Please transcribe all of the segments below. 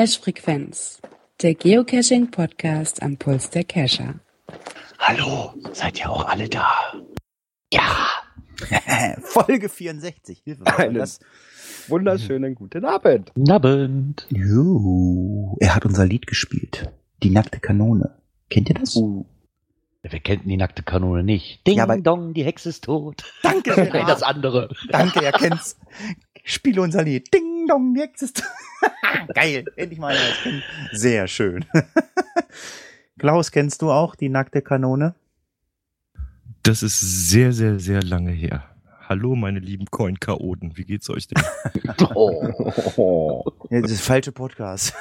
Cache-Frequenz, der Geocaching-Podcast am Puls der Cacher. Hallo, seid ihr auch alle da? Ja. Folge 64. Hilfe, Einen das? wunderschönen guten Abend. Guten Abend. Jo, er hat unser Lied gespielt. Die nackte Kanone. Kennt ihr das? Wer kennt denn die nackte Kanone nicht? Ding Ja, aber- dong, die Hexe ist tot. Danke, Nein, das andere. Danke, er kennt's. Spiele unser Lied. Ding dong, die Hexe ist- Geil, endlich mal das kennt. Sehr schön. Klaus, kennst du auch die nackte Kanone? Das ist sehr, sehr, sehr lange her. Hallo, meine lieben Coin-Chaoten. Wie geht's euch denn? Oh. Ja, das ist falsche Podcast.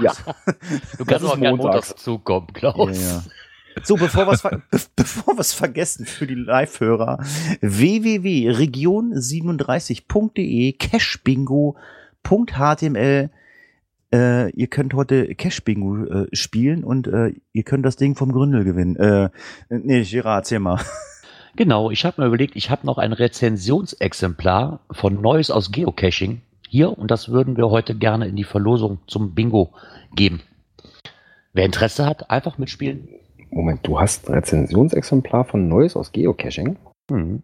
Ja. Du kannst auch gerne montags. dazukommen, Klaus. Ja, ja. So, bevor wir es ver be bevor wir's vergessen für die Live-Hörer, www.region37.de cashbingo.html äh, ihr könnt heute Cash-Bingo äh, spielen und äh, ihr könnt das Ding vom Gründel gewinnen. Äh, nee, Gerard, erzähl mal. Genau, ich habe mir überlegt, ich habe noch ein Rezensionsexemplar von Neues aus Geocaching hier und das würden wir heute gerne in die Verlosung zum Bingo geben. Wer Interesse hat, einfach mitspielen. Moment, du hast ein Rezensionsexemplar von Neues aus Geocaching? Hm.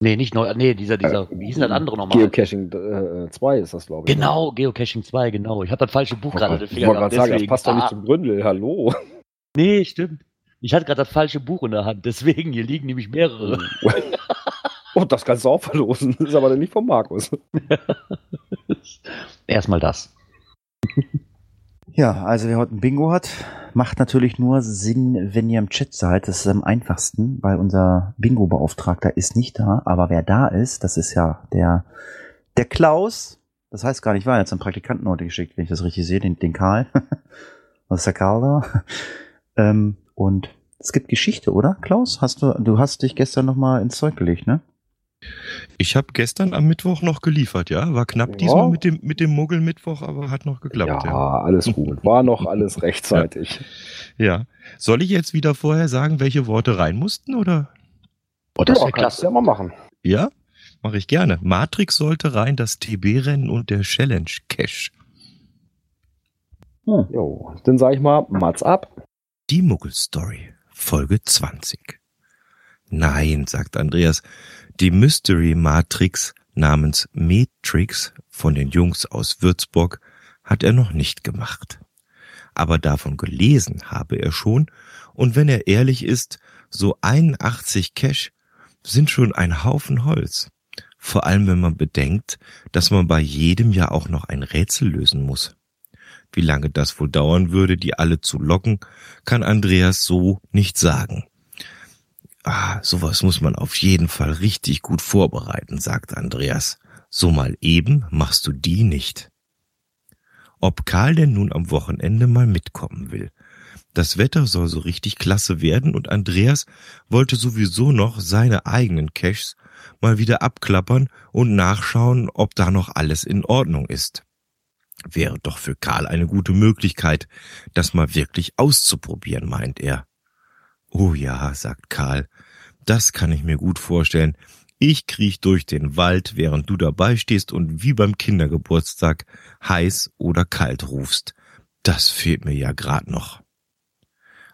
Nee, nicht neu, nee, dieser, dieser, Äh, wie hieß denn das andere nochmal? Geocaching 2 ist das, glaube ich. ne? Genau, Geocaching 2, genau. Ich habe das falsche Buch Oh gerade ich wollte gerade sagen, das passt doch nicht Ah, zum Gründel. Hallo. Nee, stimmt. Ich hatte gerade das falsche Buch in der Hand, deswegen, hier liegen nämlich mehrere. Oh, das kannst du auch verlosen. Das ist aber dann nicht von Markus. Erstmal das. Ja, also wer heute ein Bingo hat, macht natürlich nur Sinn, wenn ihr im Chat seid. Das ist am einfachsten, weil unser Bingo-Beauftragter ist nicht da. Aber wer da ist, das ist ja der, der Klaus. Das heißt gar nicht wahr, er hat seinen Praktikanten heute geschickt, wenn ich das richtig sehe, den, den Karl. Was ist der Karl da? ähm, und es gibt Geschichte, oder? Klaus, hast du, du hast dich gestern noch mal ins Zeug gelegt, ne? Ich habe gestern am Mittwoch noch geliefert, ja. War knapp Ja. diesmal mit dem, mit dem Muggelmittwoch, aber hat noch geklappt, ja, ja. alles gut. War noch alles rechtzeitig. ja. Soll ich jetzt wieder vorher sagen, welche Worte rein mussten, oder? Oh, das ja, kannst du klasse. ja mal machen. Ja? Mache ich gerne. Matrix sollte rein, das TB-Rennen und der Challenge Cache. Jo, dann sage ich mal, Mats ab. Die Muggel-Story, Folge 20. Nein, sagt Andreas, die Mystery Matrix namens Matrix von den Jungs aus Würzburg hat er noch nicht gemacht. Aber davon gelesen habe er schon, und wenn er ehrlich ist, so 81 Cash sind schon ein Haufen Holz. Vor allem, wenn man bedenkt, dass man bei jedem ja auch noch ein Rätsel lösen muss. Wie lange das wohl dauern würde, die alle zu locken, kann Andreas so nicht sagen. Ah, sowas muss man auf jeden Fall richtig gut vorbereiten, sagt Andreas. So mal eben machst du die nicht. Ob Karl denn nun am Wochenende mal mitkommen will. Das Wetter soll so richtig klasse werden und Andreas wollte sowieso noch seine eigenen Caches mal wieder abklappern und nachschauen, ob da noch alles in Ordnung ist. Wäre doch für Karl eine gute Möglichkeit, das mal wirklich auszuprobieren, meint er. Oh ja, sagt Karl, das kann ich mir gut vorstellen. Ich kriech durch den Wald, während du dabei stehst und wie beim Kindergeburtstag heiß oder kalt rufst. Das fehlt mir ja grad noch.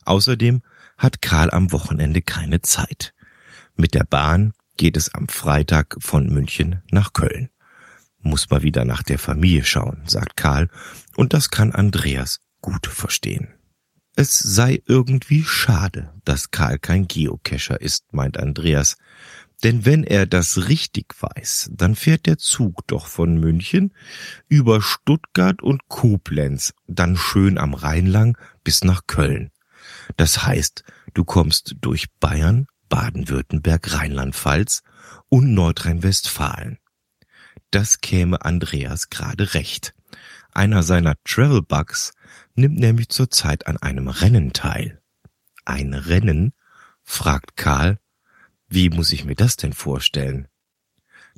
Außerdem hat Karl am Wochenende keine Zeit. Mit der Bahn geht es am Freitag von München nach Köln. Muss mal wieder nach der Familie schauen, sagt Karl, und das kann Andreas gut verstehen. Es sei irgendwie schade, dass Karl kein Geocacher ist, meint Andreas. Denn wenn er das richtig weiß, dann fährt der Zug doch von München über Stuttgart und Koblenz, dann schön am Rhein lang bis nach Köln. Das heißt, du kommst durch Bayern, Baden-Württemberg, Rheinland-Pfalz und Nordrhein-Westfalen. Das käme Andreas gerade recht. Einer seiner Travel-Bugs nimmt nämlich zurzeit an einem Rennen teil. Ein Rennen? fragt Karl. Wie muss ich mir das denn vorstellen?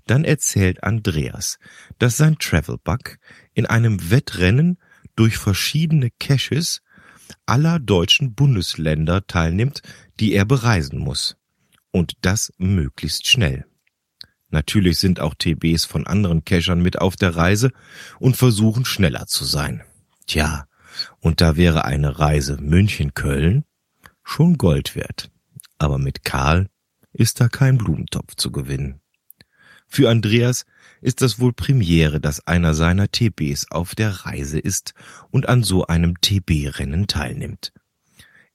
Dann erzählt Andreas, dass sein Travel-Bug in einem Wettrennen durch verschiedene Caches aller deutschen Bundesländer teilnimmt, die er bereisen muss. Und das möglichst schnell. Natürlich sind auch TBs von anderen Cachern mit auf der Reise und versuchen schneller zu sein. Tja, und da wäre eine Reise München-Köln schon Gold wert. Aber mit Karl ist da kein Blumentopf zu gewinnen. Für Andreas ist das wohl Premiere, dass einer seiner TBs auf der Reise ist und an so einem TB-Rennen teilnimmt.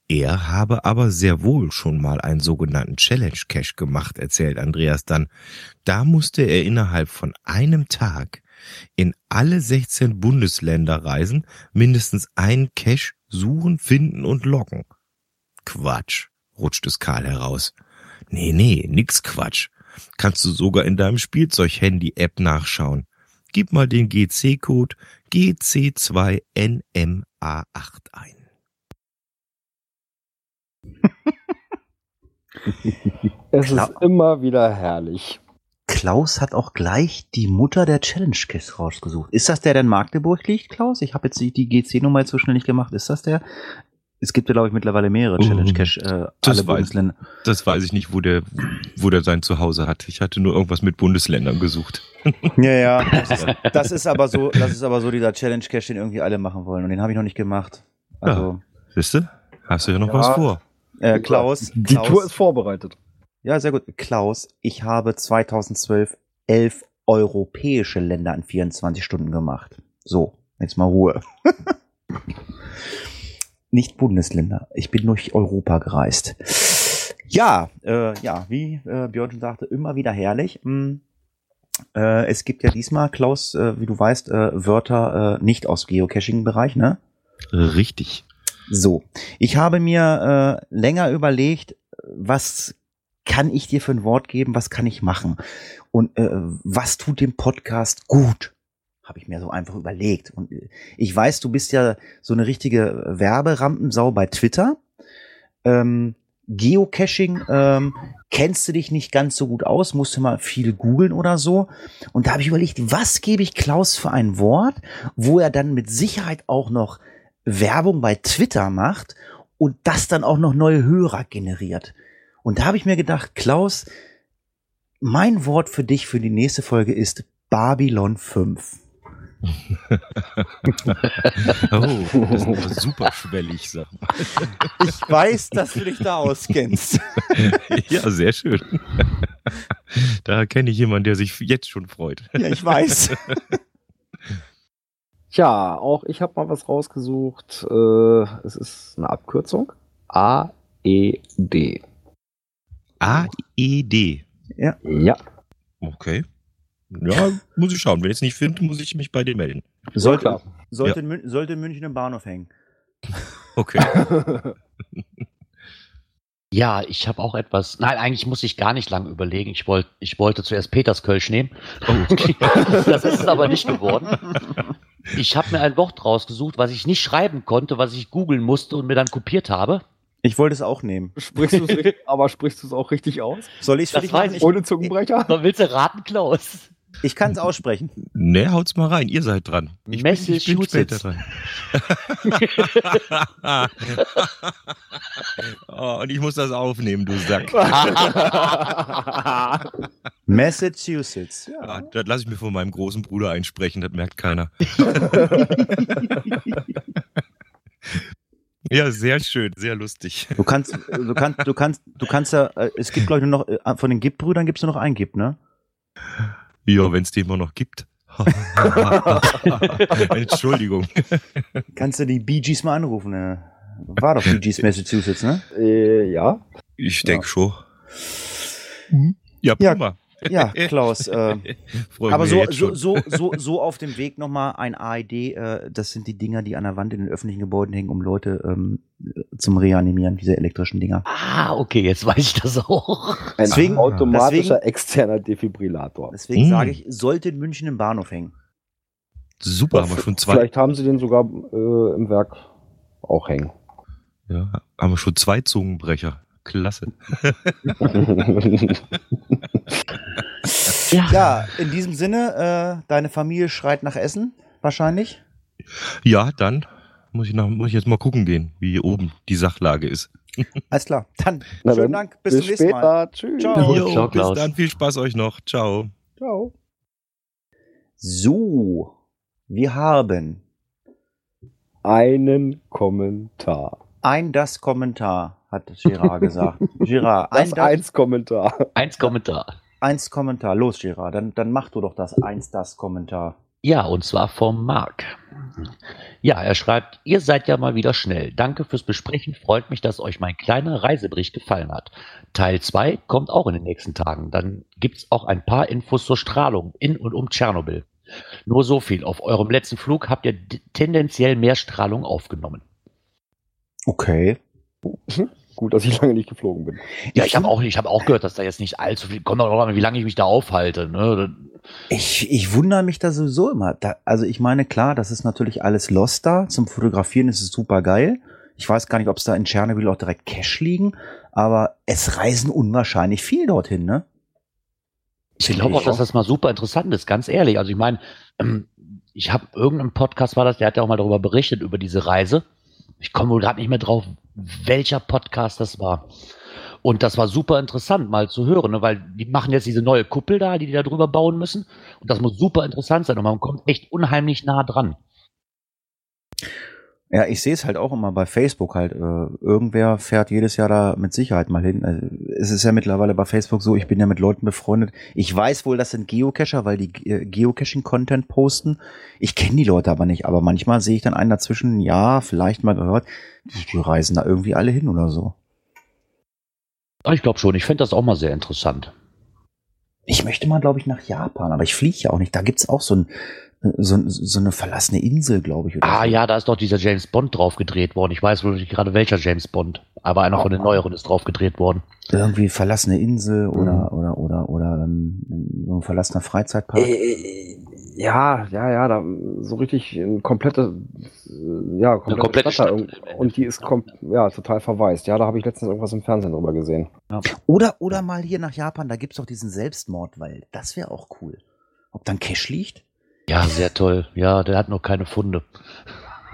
Er habe aber sehr wohl schon mal einen sogenannten Challenge Cache gemacht, erzählt Andreas dann. Da musste er innerhalb von einem Tag in alle 16 Bundesländer reisen, mindestens einen Cache suchen, finden und loggen. Quatsch, rutscht es Karl heraus. Nee, nee, nix Quatsch. Kannst du sogar in deinem Spielzeug-Handy-App nachschauen. Gib mal den GC-Code GC2NMA8 ein. Es ist immer wieder herrlich. Klaus hat auch gleich die Mutter der Challenge Cache rausgesucht. Ist das der, der in Magdeburg liegt, Klaus? Ich habe jetzt die, die GC-Nummer so schnell nicht gemacht. Ist das der? Es gibt ja, glaube ich, mittlerweile mehrere Oh, Challenge Cache, äh, das alle weiß- Bundesländer. Das weiß ich nicht, wo der, wo der sein Zuhause hat. Ich hatte nur irgendwas mit Bundesländern gesucht. Ja, ja. Das ist, das ist aber so, das ist aber so dieser Challenge Cache, den irgendwie alle machen wollen. Und den habe ich noch nicht gemacht. Also, Siehst du? Hast du ja noch Ja. was vor. äh, Klaus. Die Klaus, Tour ist vorbereitet. Ja, sehr gut. Klaus, ich habe 2012 elf europäische Länder in 24 Stunden gemacht. So, jetzt mal Ruhe. Nicht Bundesländer. Ich bin durch Europa gereist. Ja, äh, ja, wie äh, Björn schon sagte, immer wieder herrlich. Hm. Äh, es gibt ja diesmal, Klaus, äh, wie du weißt, äh, Wörter äh, nicht aus Geocaching-Bereich, ne? Richtig. So, ich habe mir äh, länger überlegt, was kann ich dir für ein Wort geben, was kann ich machen und äh, was tut dem Podcast gut, habe ich mir so einfach überlegt. Und äh, ich weiß, du bist ja so eine richtige Werberampensau bei Twitter. Ähm, Geocaching ähm, kennst du dich nicht ganz so gut aus, musst du mal viel googeln oder so. Und da habe ich überlegt, was gebe ich Klaus für ein Wort, wo er dann mit Sicherheit auch noch Werbung bei Twitter macht und das dann auch noch neue Hörer generiert. Und da habe ich mir gedacht, Klaus, mein Wort für dich für die nächste Folge ist Babylon 5. Oh, das ist aber super schwellig, sag mal. Ich weiß, dass du dich da auskennst. Ja, sehr schön. Da kenne ich jemanden, der sich jetzt schon freut. Ja, ich weiß. Tja, auch ich habe mal was rausgesucht. Äh, es ist eine Abkürzung. AED. A-E-D. Ja. Okay. Ja, muss ich schauen. Wenn ich es nicht finde, muss ich mich bei dir melden. Sollte, sollte, in Mün sollte in München im Bahnhof hängen. Okay. Ja, ich habe auch etwas. Nein, eigentlich muss ich gar nicht lange überlegen. Ich, wollt, ich wollte zuerst Peterskölsch nehmen. das ist es aber nicht geworden. Ich habe mir ein Wort rausgesucht, was ich nicht schreiben konnte, was ich googeln musste und mir dann kopiert habe. Ich wollte es auch nehmen. Sprichst du's richtig, aber sprichst du es auch richtig aus? Soll ich es machen? ich. Ohne Zungenbrecher? Dann willst du raten, Klaus. Ich kann es aussprechen. Ne, haut's mal rein. Ihr seid dran. Ich bin, ich bin später Massachusetts. dran. oh, und ich muss das aufnehmen, du Sack. Massachusetts. Ja. Ah, das lasse ich mir von meinem großen Bruder einsprechen, das merkt keiner. Ja, sehr schön, sehr lustig. Du kannst, du kannst, du kannst, du kannst ja, äh, es gibt glaube ich nur noch, äh, von den Gip-Brüdern gibt es nur noch einen Gip, ne? Ja, wenn es den immer noch gibt. Entschuldigung. Kannst du die Bee Gees mal anrufen, ne? War doch Bee Gees Massachusetts, ne? äh, ja. Ich denke schon. Ja, Ja, prima. Ja, Klaus, äh, aber so, so, so, so, so auf dem Weg nochmal ein AED, äh, das sind die Dinger, die an der Wand in den öffentlichen Gebäuden hängen, um Leute ähm, zum Reanimieren, diese elektrischen Dinger. Ah, okay, jetzt weiß ich das auch. Ein Deswegen- automatischer deswegen- externer Defibrillator. Deswegen Mm. sage ich, sollte in München im Bahnhof hängen. Super, haben wir schon zwei, Vielleicht haben sie den sogar äh, im Werk auch hängen. ja, haben wir schon zwei Zungenbrecher. Klasse. Ja, in diesem Sinne, äh, deine Familie schreit nach Essen, wahrscheinlich. Ja, dann muss ich, nach, muss ich jetzt mal gucken gehen, wie oben die Sachlage ist. Alles klar. Dann Na schönen dann, Dank. Bis, zum nächsten später. Mal. Tschüss. Ciao. Jo, ciao, bis dann, viel Spaß euch noch. Ciao. Ciao. So, wir haben Einen Kommentar. ein das Kommentar, hat Girard gesagt. Girard, ein Das das, eins Kommentar. Eins Kommentar. eins Kommentar. Los, Girard, dann, dann mach du doch das eins das Kommentar. Ja, und zwar vom Marc. Ja, er schreibt, ihr seid ja mal wieder schnell. Danke fürs Besprechen. Freut mich, dass euch mein kleiner Reisebericht gefallen hat. Teil 2 kommt auch in den nächsten Tagen. Dann gibt's auch ein paar Infos zur Strahlung in und um Tschernobyl. Nur so viel. Auf eurem letzten Flug habt ihr tendenziell mehr Strahlung aufgenommen. Okay. Gut, dass ich lange nicht geflogen bin. Ja, ich habe auch, ich hab auch gehört, dass da jetzt nicht allzu viel, kommt auch an, wie lange ich mich da aufhalte. Ne? Ich, ich wundere mich da sowieso immer. Da, also ich meine, klar, das ist natürlich alles lost da. Zum Fotografieren ist es super geil. Ich weiß gar nicht, ob es da in Tschernobyl auch direkt Cash liegen, aber es reisen unwahrscheinlich viel dorthin, ne? Ich glaube auch, dass das mal super interessant ist, ganz ehrlich. Also ich meine, ähm, ich habe irgendeinem Podcast war das, der hat ja auch mal darüber berichtet, über diese Reise. Ich komme wohl gerade nicht mehr drauf, welcher Podcast das war. Und das war super interessant, mal zu hören, ne? weil die machen jetzt diese neue Kuppel da, die die da drüber bauen müssen. Und das muss super interessant sein und man kommt echt unheimlich nah dran. Ja, ich sehe es halt auch immer bei Facebook halt. Äh, irgendwer fährt jedes Jahr da mit Sicherheit mal hin. Also, es ist ja mittlerweile bei Facebook so, ich bin ja mit Leuten befreundet. Ich weiß wohl, das sind Geocacher, weil die äh, Geocaching-Content posten. Ich kenne die Leute aber nicht. Aber manchmal sehe ich dann einen dazwischen, ja, vielleicht mal gehört, die reisen da irgendwie alle hin oder so. Aber ich glaube schon, ich fände das auch mal sehr interessant. Ich möchte mal, glaube ich, nach Japan, aber ich fliege ja auch nicht. Da gibt's auch so, ein, so, so eine verlassene Insel, glaube ich. Oder Ah so. ja, da ist doch dieser James Bond drauf gedreht worden. Ich weiß wohl nicht gerade welcher James Bond, aber einer von den neueren ist drauf gedreht worden. Irgendwie verlassene Insel oder, Mhm. oder, oder, oder ähm, so ein verlassener Freizeitpark. Äh, ja, ja, ja, da so richtig ein komplette, äh, ja, komplette, komplette Stadt Stadt. und die ist kom ja total verwaist. Ja, da habe ich letztens irgendwas im Fernsehen drüber gesehen. Oder, oder mal hier nach Japan, da gibt's doch diesen Selbstmordwald. Das wäre auch cool. Ob dann Cash liegt? Ja, sehr toll. Ja, der hat noch keine Funde.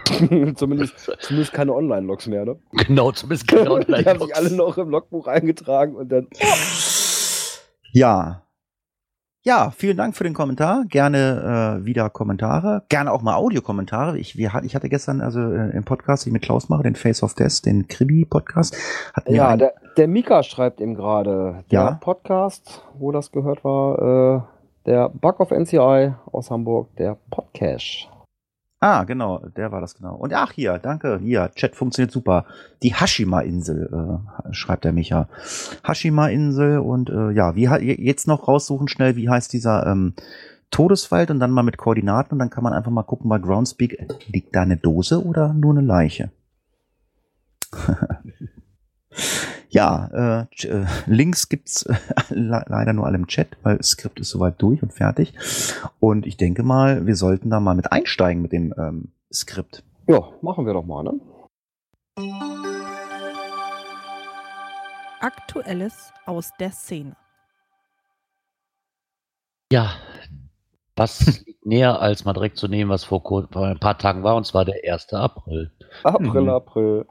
zumindest, zumindest keine Online-Logs mehr, ne? Genau, zumindest keine die haben sich Online-Logs. alle noch im Logbuch eingetragen und dann. Ja. Ja, vielen Dank für den Kommentar. Gerne äh, wieder Kommentare. Gerne auch mal Audiokommentare. Ich, wir, ich hatte gestern also äh, im Podcast, den ich mit Klaus mache, den Face of Death, den Kribi-Podcast. hat mir Ja, ein- der, der Mika schreibt eben gerade. Der Ja. Podcast, wo das gehört war, äh, der Bug of NCI aus Hamburg, der Podcast. Ah, genau, der war das genau. Und ach hier, danke, hier, Chat funktioniert super. Die Hashima-Insel, äh, schreibt der Micha. Hashima-Insel und äh, ja, wie jetzt noch raussuchen schnell, wie heißt dieser ähm, Todeswald und dann mal mit Koordinaten und dann kann man einfach mal gucken bei Groundspeak, liegt da eine Dose oder nur eine Leiche? ja, äh, äh, Links gibt's äh, le- leider nur alle im Chat, weil das Skript ist soweit durch und fertig. Und ich denke mal, wir sollten da mal mit einsteigen mit dem ähm, Skript. Ja, machen wir doch mal, ne? Aktuelles aus der Szene. Ja, was liegt näher, als mal direkt zu nehmen, was vor, vor ein paar Tagen war, und zwar der 1. April. April, Mhm. April.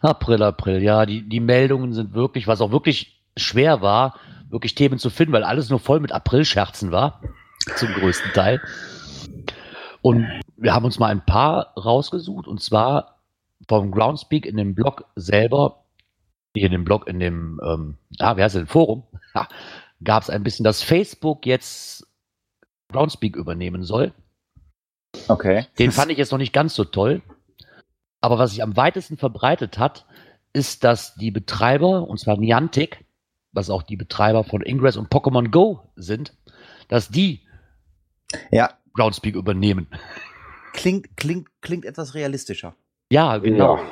April, April, ja, die, die Meldungen sind wirklich, was auch wirklich schwer war, wirklich Themen zu finden, weil alles nur voll mit Aprilscherzen war, zum größten Teil. Und wir haben uns mal ein paar rausgesucht, und zwar vom Groundspeak in dem Blog selber, hier in dem Blog, in dem, ähm, ah, wie heißt es, im Forum, gab es ein bisschen, dass Facebook jetzt Groundspeak übernehmen soll. Okay. Den fand ich jetzt noch nicht ganz so toll. Aber was sich am weitesten verbreitet hat, ist, dass die Betreiber, und zwar Niantic, was auch die Betreiber von Ingress und Pokémon Go sind, dass die Ja, Groundspeak übernehmen. klingt, klingt, klingt etwas realistischer. Ja, genau. Ja.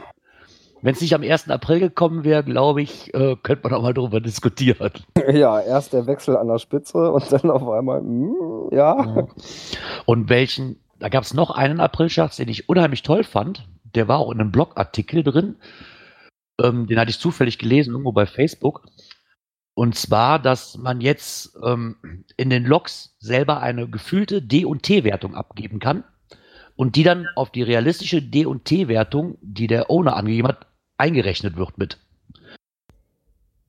Wenn es nicht am 1. April gekommen wäre, glaube ich, äh, könnte man auch mal darüber diskutieren. Ja, erst der Wechsel an der Spitze und dann auf einmal, mm, ja. Und welchen, da gab es noch einen Aprilscherz, den ich unheimlich toll fand. Der war auch in einem Blogartikel drin. Ähm, den hatte ich zufällig gelesen, irgendwo bei Facebook. Und zwar, dass man jetzt ähm, in den Logs selber eine gefühlte D- und T-Wertung abgeben kann. und die dann auf die realistische D- und T-Wertung, die der Owner angegeben hat, eingerechnet wird mit.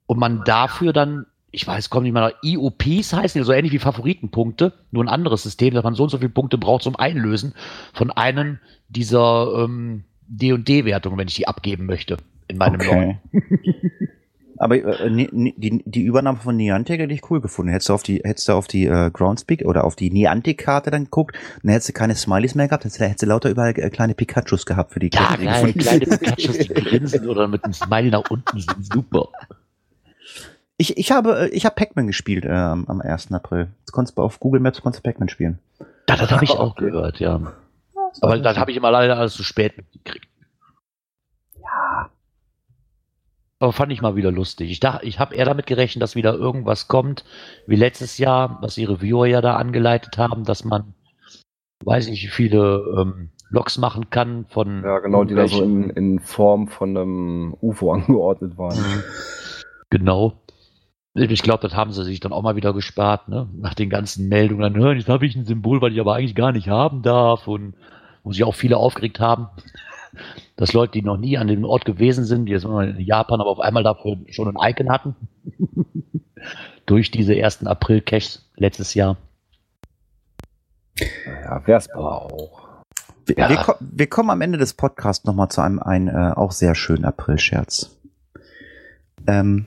Und man dafür dann, ich weiß, kommen nicht mal IOPs heißen, so ähnlich wie Favoritenpunkte, nur ein anderes System, dass man so und so viele Punkte braucht zum Einlösen von einem dieser ähm, D- und D-Wertungen, wenn ich die abgeben möchte in meinem. Okay. Aber äh, ni- die, die Übernahme von Niantic hätte ich cool gefunden. Hättest du auf die, hättest du auf die äh, Groundspeak oder auf die Niantic-Karte dann geguckt, dann hättest du keine Smileys mehr gehabt, dann hättest du lauter überall äh, kleine Pikachus gehabt für die Ja, Karte. kleine, Pikachus, die grinsen oder mit einem Smiley nach unten sind super. Ich, ich habe, äh, ich habe Pac-Man gespielt äh, am am 1. April. Jetzt konntest du auf Google Maps konntest du Pac-Man spielen. Ja, das habe ich auch gehört, ja. Aber das habe ich immer leider alles zu spät mitgekriegt. Ja. Aber fand ich mal wieder lustig. Ich dachte, ich habe eher damit gerechnet, dass wieder irgendwas kommt, wie letztes Jahr, was die Reviewer ja da angeleitet haben, dass man, weiß nicht, wie viele ähm, Logs machen kann von. Ja, genau, die da so in, in Form von einem UFO angeordnet waren. Genau. Ich glaube, das haben sie sich dann auch mal wieder gespart, ne? Nach den ganzen Meldungen, dann, "Hör, jetzt habe ich ein Symbol, was ich aber eigentlich gar nicht haben darf und wo sich auch viele aufgeregt haben, dass Leute, die noch nie an dem Ort gewesen sind, die jetzt immer in Japan, aber auf einmal dafür schon ein Icon hatten, durch diese ersten April-Caches letztes Jahr. Ja, wär's aber auch. Wir, Ja. wir, ko wir kommen am Ende des Podcasts nochmal zu einem, einem äh, auch sehr schönen April-Scherz. Ähm,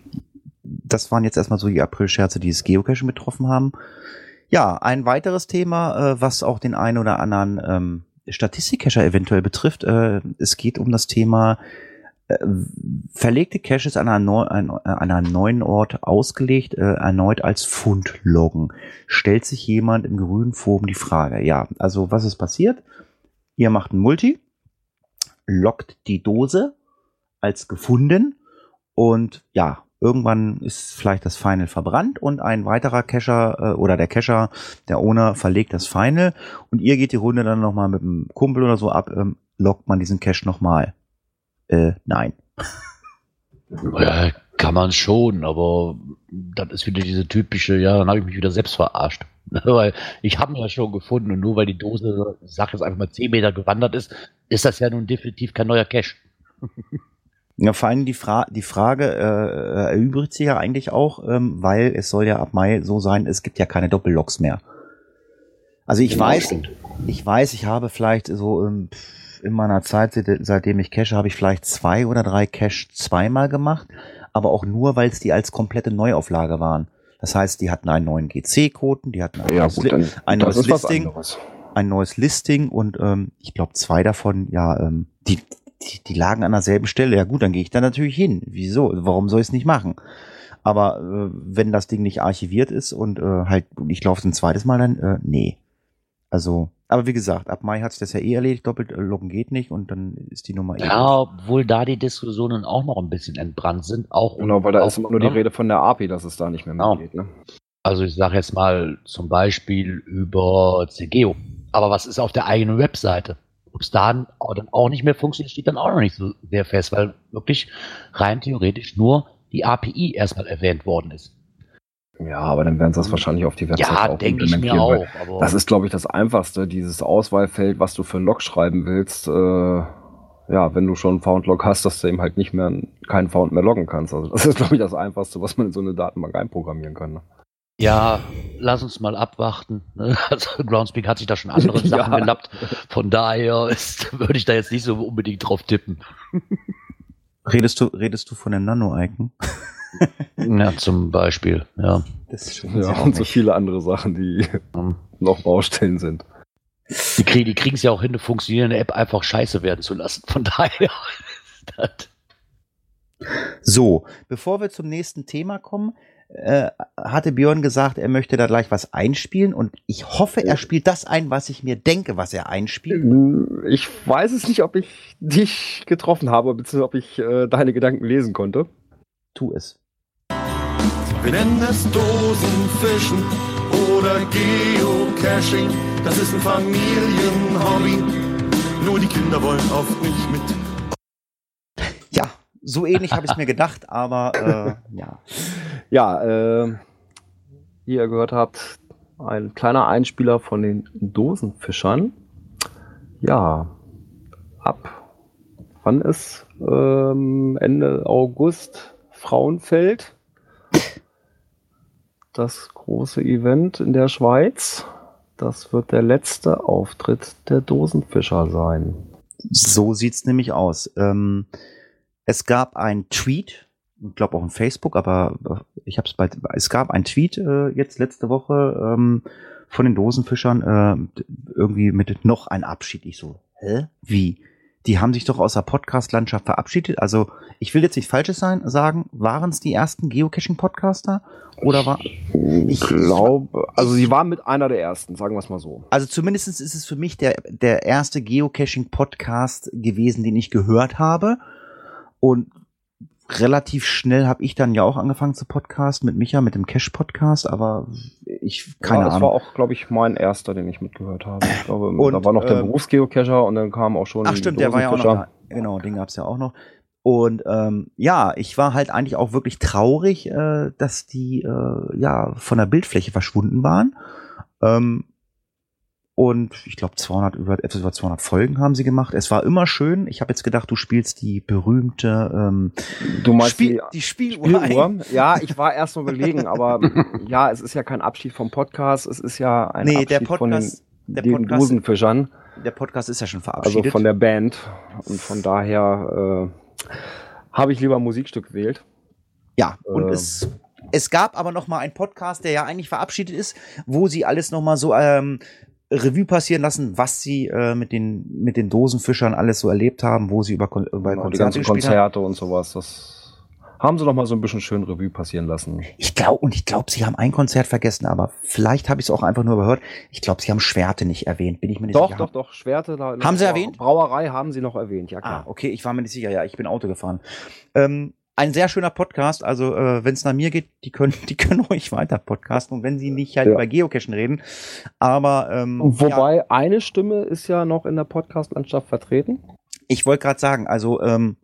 das waren jetzt erstmal so die April-Scherze, die das Geocaching betroffen haben. Ja, ein weiteres Thema, äh, was auch den einen oder anderen ähm, Statistikcacher eventuell betrifft. Äh, es geht um das Thema äh, verlegte Caches an an, an einem neuen Ort ausgelegt, äh, erneut als Fund loggen. Stellt sich jemand im grünen Forum die Frage. Ja, also was ist passiert? Ihr macht ein Multi, lockt die Dose als gefunden und ja, irgendwann ist vielleicht das Final verbrannt und ein weiterer Cacher äh, oder der Cacher, der Owner verlegt das Final und ihr geht die Runde dann nochmal mit einem Kumpel oder so ab, ähm, lockt man diesen Cache nochmal. Äh, nein. Ja, kann man schon, aber das ist wieder diese typische, ja, dann habe ich mich wieder selbst verarscht. weil ich habe ihn ja schon gefunden und nur weil die Dose, ich sag jetzt einfach mal 10 Meter gewandert ist, ist das ja nun definitiv kein neuer Cache. Ja, vor allem die, Fra die Frage äh, erübrigt sich ja eigentlich auch, ähm, weil es soll ja ab Mai so sein, es gibt ja keine Doppelloks mehr. Also ich weiß, ich weiß, ich habe vielleicht so ähm, in meiner Zeit, seit- seitdem ich cache, habe ich vielleicht zwei oder drei Cache zweimal gemacht, aber auch nur, weil es die als komplette Neuauflage waren. Das heißt, die hatten einen neuen GC-Code, die hatten ein, Ja, neues, gut, dann ein neues Listing, ein neues Listing und ähm, ich glaube zwei davon, ja, ähm, die, die, die lagen an derselben Stelle. Ja gut, dann gehe ich da natürlich hin. Wieso? Warum soll ich es nicht machen? Aber äh, wenn das Ding nicht archiviert ist und äh, halt ich laufe ein zweites Mal, dann äh, nee. Also, aber wie gesagt, ab Mai hat sich das ja eh erledigt, doppelt äh, loggen geht nicht und dann ist die Nummer eh. Ja, obwohl da die Diskussionen auch noch ein bisschen entbrannt sind, auch Genau, weil da auch, ist immer nur die ne? Rede von der API, dass es da nicht mehr Genau. mitgeht. Ne? Also ich sage jetzt mal zum Beispiel über CGO. Aber was ist auf der eigenen Webseite? Ob es da dann auch nicht mehr funktioniert, steht dann auch noch nicht so sehr fest, weil wirklich rein theoretisch nur die API erstmal erwähnt worden ist. Ja, aber dann werden sie das wahrscheinlich auf die Website Ja, auch denke ich mir implementieren, auch. Das ist, glaube ich, das Einfachste, dieses Auswahlfeld, was du für ein Log schreiben willst. Äh, ja, wenn du schon einen Found-Log hast, dass du eben halt nicht mehr keinen Found mehr loggen kannst. Also das ist, glaube ich, das Einfachste, was man in so eine Datenbank einprogrammieren kann. Ne? Ja, lass uns mal abwarten. ne? Also Groundspeak hat sich da schon andere Ja. Sachen gelappt. Von daher ist, würde ich da jetzt nicht so unbedingt drauf tippen. Redest du, redest du von dem Nano-Icon? Ja, zum Beispiel. Ja. Das ist Ja, und so viele andere Sachen, die Ähm, noch Baustellen sind. Die, krieg, die kriegen es ja auch hin, eine funktionierende App einfach scheiße werden zu lassen. Von daher. das- So, bevor wir zum nächsten Thema kommen, äh, hatte Björn gesagt, er möchte da gleich was einspielen und ich hoffe, er spielt das ein, was ich mir denke, was er einspielt. Ich weiß es nicht, ob ich dich getroffen habe, beziehungsweise ob ich äh, deine Gedanken lesen konnte. Tu es. Wir nennen es Dosenfischen oder Geocaching. Das ist ein Familienhobby. Nur die Kinder wollen oft nicht mit. Ja, so ähnlich habe ich es mir gedacht, aber äh, ja. Ja, äh, wie ihr gehört habt, ein kleiner Einspieler von den Dosenfischern. ja, ab wann ist ähm, Ende August Frauenfeld das große Event in der Schweiz. Das wird der letzte Auftritt der Dosenfischer sein. So sieht's nämlich aus. Ähm, es gab ein Tweet, glaube auch in Facebook, aber äh, ich habe es bei. Es gab ein Tweet äh, jetzt letzte Woche ähm, von den Dosenfischern äh, irgendwie mit noch ein Abschied. Ich so, hä? Wie? Die haben sich doch aus der Podcast-Landschaft verabschiedet. Also ich will jetzt nicht Falsches sein, sagen, waren es die ersten Geocaching-Podcaster oder war? Ich glaube, also sie waren mit einer der ersten, sagen wir es mal so. Also zumindest ist es für mich der der erste Geocaching-Podcast gewesen, den ich gehört habe. Und relativ schnell habe ich dann ja auch angefangen zu podcasten mit Micha, mit dem Cash-Podcast, aber ich, keine ja, das Ahnung. war auch, glaube ich, mein erster, den ich mitgehört habe. Ich glaube, Und, da war noch der ähm, Berufsgeocacher und dann kam auch schon Ach stimmt, der war ja auch noch da. Genau, den gab's ja auch noch. Und ähm, ja, ich war halt eigentlich auch wirklich traurig, äh, dass die äh, ja von der Bildfläche verschwunden waren. Ähm, und ich glaube 200 über etwas über 200 Folgen haben sie gemacht. Es war immer schön. Ich habe jetzt gedacht, du spielst die berühmte ähm, Du meinst Spiel, die die Spieluhr. Spieluhr? Ja, ich war erst mal überlegen, aber ja, es ist ja kein Abschied vom Podcast, es ist ja ein Nee, Abschied der von den, Podcast, der Podcast, Dosenfischern, der Podcast ist ja schon also verabschiedet. von der Band. Und von daher äh, habe ich lieber ein Musikstück gewählt. Ja, und Ähm. es, es gab aber noch mal einen Podcast, der ja eigentlich verabschiedet ist, wo sie alles noch mal so ähm, Revue passieren lassen, was sie äh, mit den mit den Dosenfischern alles so erlebt haben, wo sie über, Kon über Genau, die Konzerte ganzen gespielt haben. Konzerte und sowas, das haben sie noch mal so ein bisschen schön Revue passieren lassen. Ich glaube und ich glaube, sie haben ein Konzert vergessen, aber vielleicht habe ich es auch einfach nur überhört. Ich glaube, sie haben Schwerte nicht erwähnt. Bin ich mir nicht Doch, sicher. doch, doch, Schwerte. In der Haben sie erwähnt? Brauerei haben sie noch erwähnt, ja Ah, klar. okay, ich war mir nicht sicher. Ja, ich bin Auto gefahren. Ähm, ein sehr schöner Podcast. Also, äh, wenn es nach mir geht, die können, die können ruhig weiter podcasten. Und wenn sie nicht halt Ja. über Geocachen reden, aber ähm, ja, Wobei eine Stimme ist ja noch in der Podcast-Landschaft vertreten. ich wollte gerade sagen, also ähm,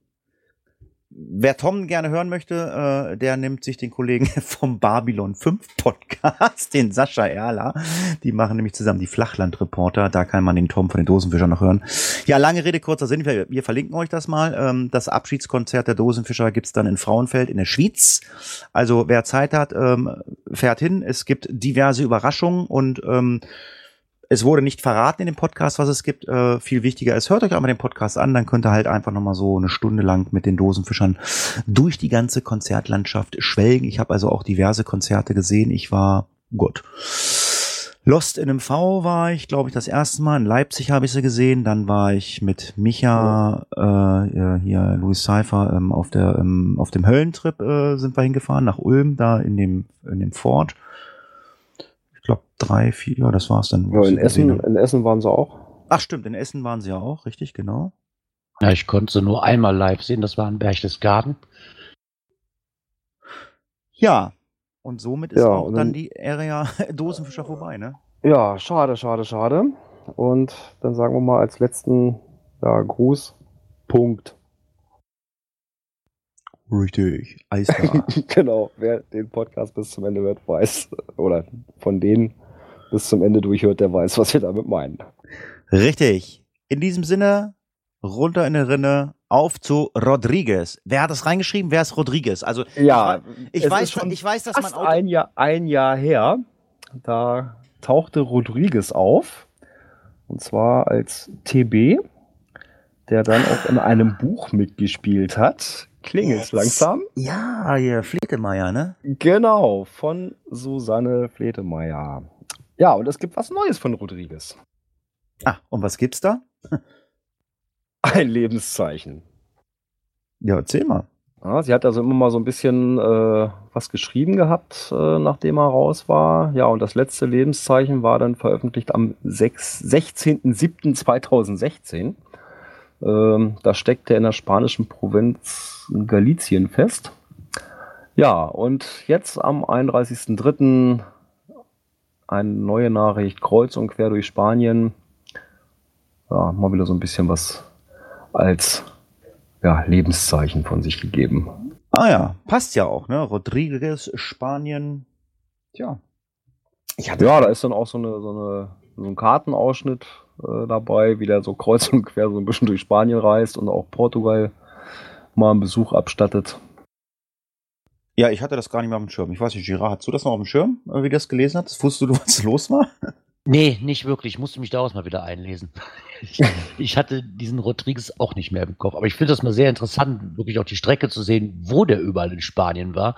wer Tom gerne hören möchte, äh, der nimmt sich den Kollegen vom Babylon 5 Podcast, den Sascha Erler. Die machen nämlich zusammen die Flachlandreporter. Da kann man den Tom von den Dosenfischern noch hören. Ja, lange Rede, kurzer Sinn. Wir, wir verlinken euch das mal. Ähm, das Abschiedskonzert der Dosenfischer gibt's dann in Frauenfeld in der Schweiz. Also wer Zeit hat, ähm, fährt hin. Es gibt diverse Überraschungen und ähm, es wurde nicht verraten in dem Podcast, was es gibt. Äh, viel wichtiger ist, hört euch einmal den Podcast an, dann könnt ihr halt einfach nochmal so eine Stunde lang mit den Dosenfischern durch die ganze Konzertlandschaft schwelgen. Ich habe also auch diverse Konzerte gesehen. Ich war, Gott. Lost in MV war ich, glaube ich, das erste Mal. In Leipzig habe ich sie gesehen. Dann war ich mit Micha, äh, hier Louis Seifer, ähm, auf der, ähm, auf dem Höllentrip äh, sind wir hingefahren nach Ulm, da in dem, in dem Fort. Drei, vier, ja, das war's dann. Ja, in, Essen, in Essen waren sie auch. Ach stimmt, in Essen waren sie ja auch, richtig, genau. Ja, ich konnte sie nur einmal live sehen, das war in Berchtesgaden. Ja. Und somit ist Ja, auch und dann dann- die Area Dosenfischer vorbei, ne? Ja, schade, schade, schade. Und dann sagen wir mal als letzten ja, Gruß, Punkt. Richtig. Eisbar. genau, wer den Podcast bis zum Ende hört, weiß, oder von denen bis zum Ende durchhört, der weiß, was wir damit meinen. Richtig. In diesem Sinne, runter in die Rinne, auf zu Rodriguez. Wer hat das reingeschrieben? Wer ist Rodriguez? Also, Ja, ich, es weiß, schon ich weiß, dass man Auto ein Jahr, ein Jahr her, da tauchte Rodriguez auf. Und zwar als TB, der dann auch in einem Buch mitgespielt hat. Klingelt's langsam? Ja, hier, Fletemeier, ne? Genau, von Susanne Fletemeyer. Ja, und es gibt was Neues von Rodriguez. Ah, und was gibt's da? Ein Lebenszeichen. Ja, erzähl mal. Ja, sie hat also immer mal so ein bisschen äh, was geschrieben gehabt, äh, nachdem er raus war. Ja, und das letzte Lebenszeichen war dann veröffentlicht am 6 16.07.2016. Ähm, da steckt er in der spanischen Provinz Galicien fest. Ja, und jetzt am 31.03. eine neue Nachricht, kreuz und quer durch Spanien. Ja, mal wieder so ein bisschen was als ja, Lebenszeichen von sich gegeben. Ah ja, passt ja auch, ne? Rodriguez, Spanien. Tja. Ja, da ist dann auch so, eine, so, eine, so ein Kartenausschnitt äh, dabei, wie der so kreuz und quer so ein bisschen durch Spanien reist und auch Portugal mal einen Besuch abstattet. Ja, ich hatte das gar nicht mehr auf dem Schirm. Ich weiß nicht, Girard, hast du das noch auf dem Schirm, äh, wie du das gelesen hast? Wusstest du, was los war? Nee, nicht wirklich. Ich musste mich daraus mal wieder einlesen. Ich, ich hatte diesen Rodriguez auch nicht mehr im Kopf. Aber ich finde das mal sehr interessant, wirklich auch die Strecke zu sehen, wo der überall in Spanien war.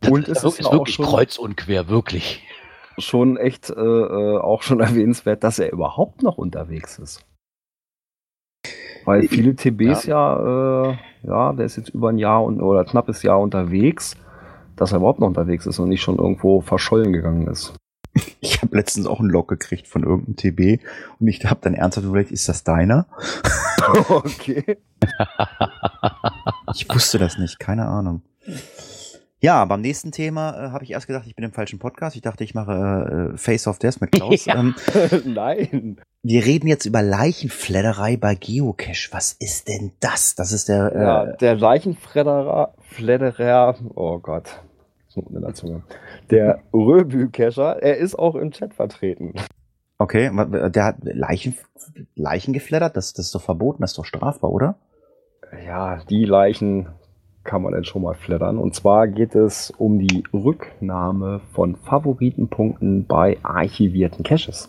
Das Und ist, ist ist wirklich kreuz und quer, wirklich. Schon echt äh, äh, auch schon erwähnenswert, dass er überhaupt noch unterwegs ist. Weil viele TBs ja, äh, ja, der ist jetzt über ein Jahr und, oder knappes Jahr unterwegs, dass er überhaupt noch unterwegs ist und nicht schon irgendwo verschollen gegangen ist. Ich habe letztens auch einen Log gekriegt von irgendeinem TB und ich habe dann ernsthaft überlegt, ist das deiner? okay. Ich wusste das nicht, keine Ahnung. Ja, beim nächsten Thema äh, habe ich erst gedacht, ich bin im falschen Podcast. Ich dachte, ich mache äh, Face of Death mit Klaus. Ja. ähm, Nein. wir reden jetzt über Leichenfledderei bei Geocache. Was ist denn das? Das ist der. Äh, Ja, der Leichenfledderer, Fledderer, oh Gott, in der Zunge. Der Röbü-Cacher, er ist auch im Chat vertreten. Okay, der hat Leichen, Leichen gefleddert. Das, das ist doch verboten, das ist doch strafbar, oder? Ja, die Leichen kann man denn schon mal fleddern. Und zwar geht es um die Rücknahme von Favoritenpunkten bei archivierten Caches.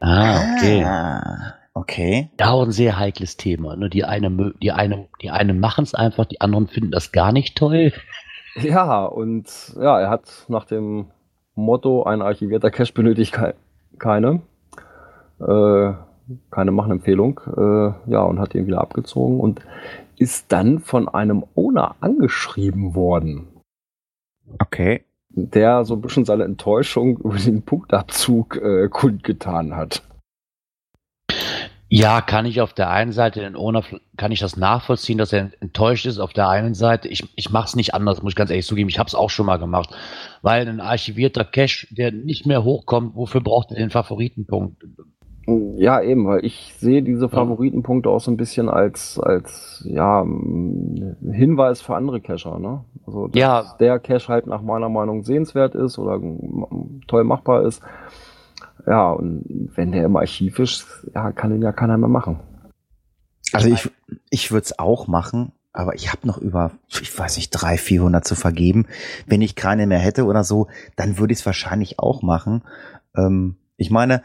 Ah, okay. Ah, okay. Ja, auch ein sehr heikles Thema. Ne? Die eine, mö- die eine, die einen machen es einfach, die anderen finden das gar nicht toll. Ja, und ja, er hat nach dem Motto, ein archivierter Cache benötigt kei- keine, äh, keine Machenempfehlung, äh, ja, und hat ihn wieder abgezogen und ist dann von einem Owner angeschrieben worden, Okay. der so ein bisschen seine Enttäuschung über den Punktabzug äh, kundgetan hat. Ja, kann ich auf der einen Seite den Owner, kann ich das nachvollziehen, dass er enttäuscht ist. Auf der einen Seite, ich, ich mache es nicht anders, muss ich ganz ehrlich zugeben. Ich habe es auch schon mal gemacht. Weil ein archivierter Cache, der nicht mehr hochkommt, wofür braucht er den Favoritenpunkt? Ja, eben, weil ich sehe diese Favoritenpunkte auch so ein bisschen als, als ja, Hinweis für andere Cacher, ne? Also, dass Ja. der Cache halt nach meiner Meinung sehenswert ist oder toll machbar ist. Ja, und wenn der im Archiv ist, ja, kann den ja keiner mehr machen. Also ich, ich würde es auch machen, aber ich habe noch über, ich weiß nicht, 300, 400 zu vergeben. Wenn ich keine mehr hätte oder so, dann würde ich es wahrscheinlich auch machen. Ähm, ich meine,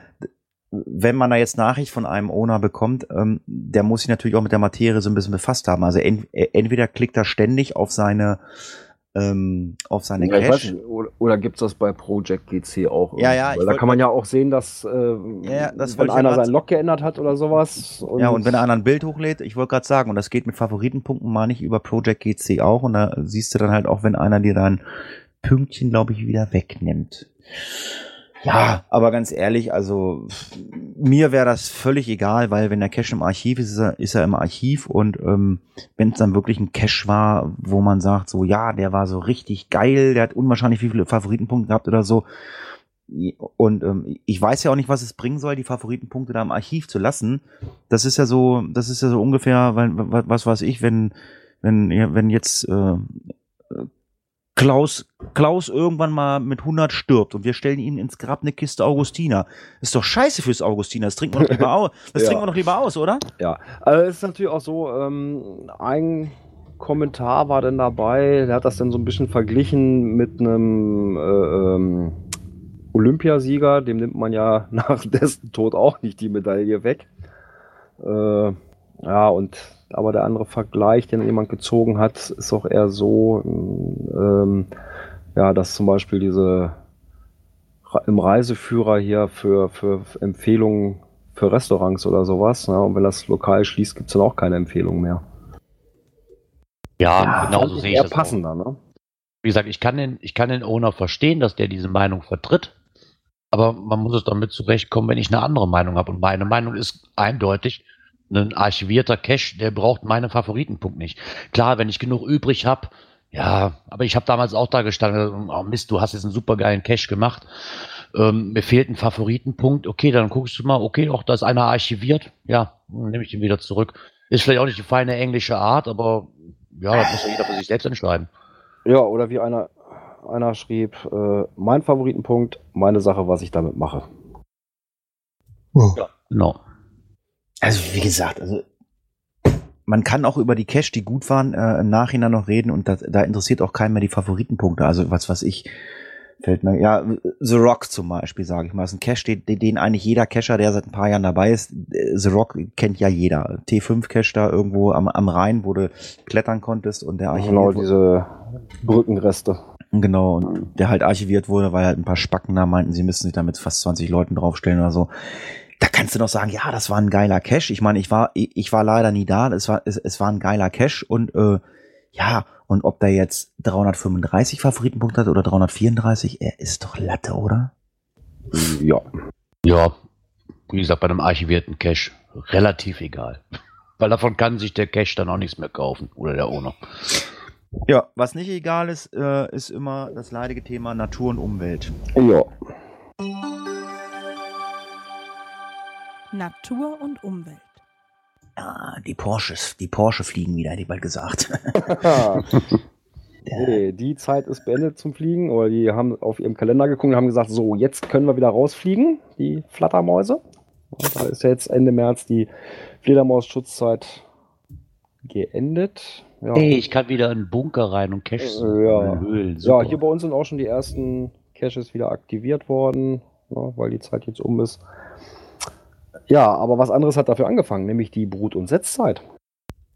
wenn man da jetzt Nachricht von einem Owner bekommt, ähm, der muss sich natürlich auch mit der Materie so ein bisschen befasst haben. Also ent, äh, entweder klickt er ständig auf seine ähm, auf seine Ja, Cache. nicht, oder oder gibt es das bei Project GC auch? Ja, ja, Weil da kann man ja auch sehen, dass äh, Ja, das wenn einer ja grad- sein Log geändert hat oder sowas. Ja, und wenn einer ein Bild hochlädt, ich wollte gerade sagen, und das geht mit Favoritenpunkten mal nicht über Project GC auch, und da siehst du dann halt auch, wenn einer dir dann Pünktchen, glaube ich, wieder wegnimmt. Ja, aber ganz ehrlich, also mir wäre das völlig egal, weil wenn der Cache im Archiv ist, ist er, ist er im Archiv und ähm, wenn es dann wirklich ein Cache war, wo man sagt, so ja, der war so richtig geil, der hat unwahrscheinlich viele Favoritenpunkte gehabt oder so, und ähm, ich weiß ja auch nicht, was es bringen soll, die Favoritenpunkte da im Archiv zu lassen. Das ist ja so, das ist ja so ungefähr, weil, wa- was weiß ich, wenn, wenn, wenn jetzt äh, Klaus, Klaus irgendwann mal mit 100 stirbt und wir stellen ihn ins Grab eine Kiste Augustiner. Ist doch scheiße fürs Augustiner. Das trinken wir doch lieber aus. Das Ja. trinken wir doch lieber aus, oder? Ja, also es ist natürlich auch so, ähm, ein Kommentar war dann dabei, der hat das dann so ein bisschen verglichen mit einem äh, ähm, Olympiasieger, dem nimmt man ja nach dessen Tod auch nicht die Medaille weg. Äh, ja, und aber der andere Vergleich, den jemand gezogen hat, ist auch eher so, ähm, ja, dass zum Beispiel diese im Reiseführer hier für, für Empfehlungen für Restaurants oder sowas. Ne? Und wenn das Lokal schließt, gibt's dann auch keine Empfehlung mehr. Ja, genau so sehe ich das. Auch. passender, ne? Wie gesagt, ich kann den, ich kann den Owner verstehen, dass der diese Meinung vertritt. Aber man muss es damit zurechtkommen, wenn ich eine andere Meinung habe. Und meine Meinung ist eindeutig, ein archivierter Cache, der braucht meine Favoritenpunkt nicht. Klar, wenn ich genug übrig habe, ja, aber ich habe damals auch da gestanden, oh Mist, du hast jetzt einen supergeilen Cache gemacht. Ähm, mir fehlt ein Favoritenpunkt. Okay, dann guckst du mal, okay, auch da ist einer archiviert. Ja, dann nehme ich den wieder zurück. Ist vielleicht auch nicht die feine englische Art, aber ja, das muss ja jeder für sich selbst entscheiden. Ja, oder wie einer, einer schrieb, äh, mein Favoritenpunkt, meine Sache, was ich damit mache. Genau. Also wie gesagt, also man kann auch über die Cash, die gut waren, äh, im Nachhinein noch reden und das, da interessiert auch keinen mehr die Favoritenpunkte. Also was was ich fällt mir ja The Rock zum Beispiel sage ich mal, das ist ein Cash, den, den eigentlich jeder Cacher, der seit ein paar Jahren dabei ist, äh, The Rock kennt ja jeder. T5 Cash da irgendwo am, am Rhein, wo du klettern konntest und der Genau, archiviert wurde. diese Brückenreste. Genau, und der halt archiviert wurde, weil halt ein paar Spacken da meinten, sie müssten sich damit fast 20 Leuten draufstellen oder so. Da kannst du noch sagen, ja, das war ein geiler Cache. Ich meine, ich war, ich, war leider nie da. Es war, es, es war ein geiler Cache und äh, ja, und ob der jetzt 335 Favoritenpunkte hat oder 334, er ist doch Latte, oder? Ja. Ja, wie gesagt, bei einem archivierten Cache relativ egal. Weil davon kann sich der Cache dann auch nichts mehr kaufen. Oder der Owner. Ja, was nicht egal ist, äh, ist immer das leidige Thema Natur und Umwelt. Ja. Natur und Umwelt. Ah, die Porsches, die Porsche fliegen wieder, hätte ich bald gesagt. nee, die Zeit ist beendet zum Fliegen. Oder die haben auf ihrem Kalender geguckt und haben gesagt, so, jetzt können wir wieder rausfliegen, die Flattermäuse. Und da ist jetzt Ende März die Fledermaus-Schutzzeit geendet. Ja. Hey, ich kann wieder in den Bunker rein und Cache suchen. Ja. Höhlen. Ja, hier bei uns sind auch schon die ersten Caches wieder aktiviert worden, ne, weil die Zeit jetzt um ist. Ja, aber was anderes hat dafür angefangen, nämlich die Brut- und Setzzeit.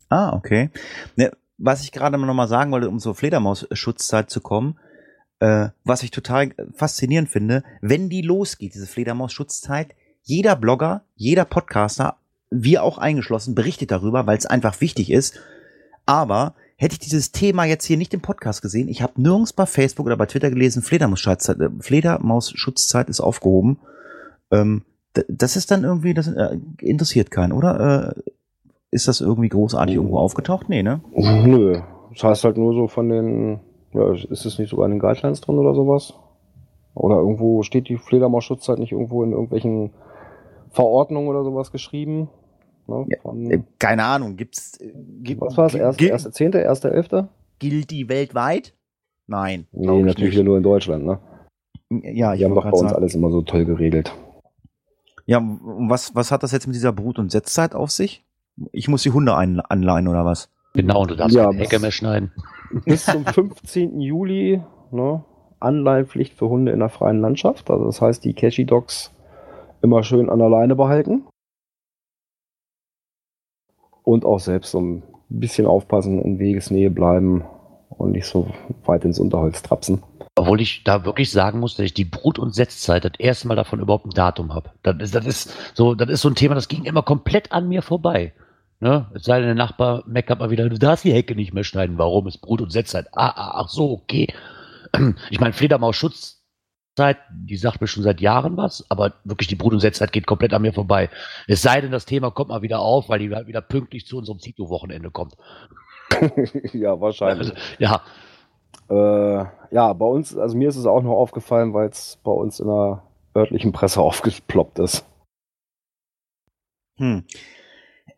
Ah, okay. Ne, was ich gerade noch mal sagen wollte, um zur Fledermaus-Schutzzeit zu kommen, äh, was ich total faszinierend finde, wenn die losgeht, diese Fledermaus-Schutzzeit, jeder Blogger, jeder Podcaster, wir auch eingeschlossen, berichtet darüber, weil es einfach wichtig ist. Aber hätte ich dieses Thema jetzt hier nicht im Podcast gesehen, ich habe nirgends bei Facebook oder bei Twitter gelesen, Fledermaus-Schutzzeit äh, Fledermaus-Schutzzeit ist aufgehoben. Ähm, das ist dann irgendwie, das äh, interessiert keinen, oder? Äh, ist das irgendwie großartig irgendwo aufgetaucht? Nee, ne? Nö, das heißt halt nur so von den, ja, ist es nicht sogar in den Guidelines drin oder sowas? Oder irgendwo steht die Fledermaus-Schutzzeit nicht irgendwo in irgendwelchen Verordnungen oder sowas geschrieben? Ne, Ja, Äh, keine Ahnung, gibt's gibt, was war es? Erste Zehnte, erste Elfte? gilt die weltweit? Nein. Nee, ich natürlich wieder nur in Deutschland, ne? nicht. Ja, ich Die haben doch bei uns sagen. alles immer so toll geregelt. Ja, und was, was hat das jetzt mit dieser Brut- und Setzzeit auf sich? Ich muss die Hunde ein, anleihen oder was? Genau, und du darfst Ja, keine Hecke mehr schneiden. Bis zum 15. Juli, ne? Anleihpflicht für Hunde in der freien Landschaft. Also das heißt, die Cashy Dogs immer schön an der Leine behalten. Und auch selbst so ein bisschen aufpassen, in Wegesnähe bleiben und nicht so weit ins Unterholz trapsen. Obwohl ich da wirklich sagen muss, dass ich die Brut- und Setzzeit das erste Mal davon überhaupt ein Datum habe. Das ist, das ist so, das ist so ein Thema, das ging immer komplett an mir vorbei. Ne? Es sei denn, der Nachbar meckert mal wieder, du darfst die Hecke nicht mehr schneiden. Warum? Ist Brut- und Setzzeit. Ah, ah, ach so, okay. Ich meine, Fledermaus-Schutzzeit, die sagt mir schon seit Jahren was, aber wirklich die Brut- und Setzzeit geht komplett an mir vorbei. Es sei denn, das Thema kommt mal wieder auf, weil die halt wieder pünktlich zu unserem Zito-Wochenende kommt. ja, wahrscheinlich. Also, ja, Äh, ja, bei uns, also mir ist es auch noch aufgefallen, weil es bei uns in der örtlichen Presse aufgeploppt ist. Hm.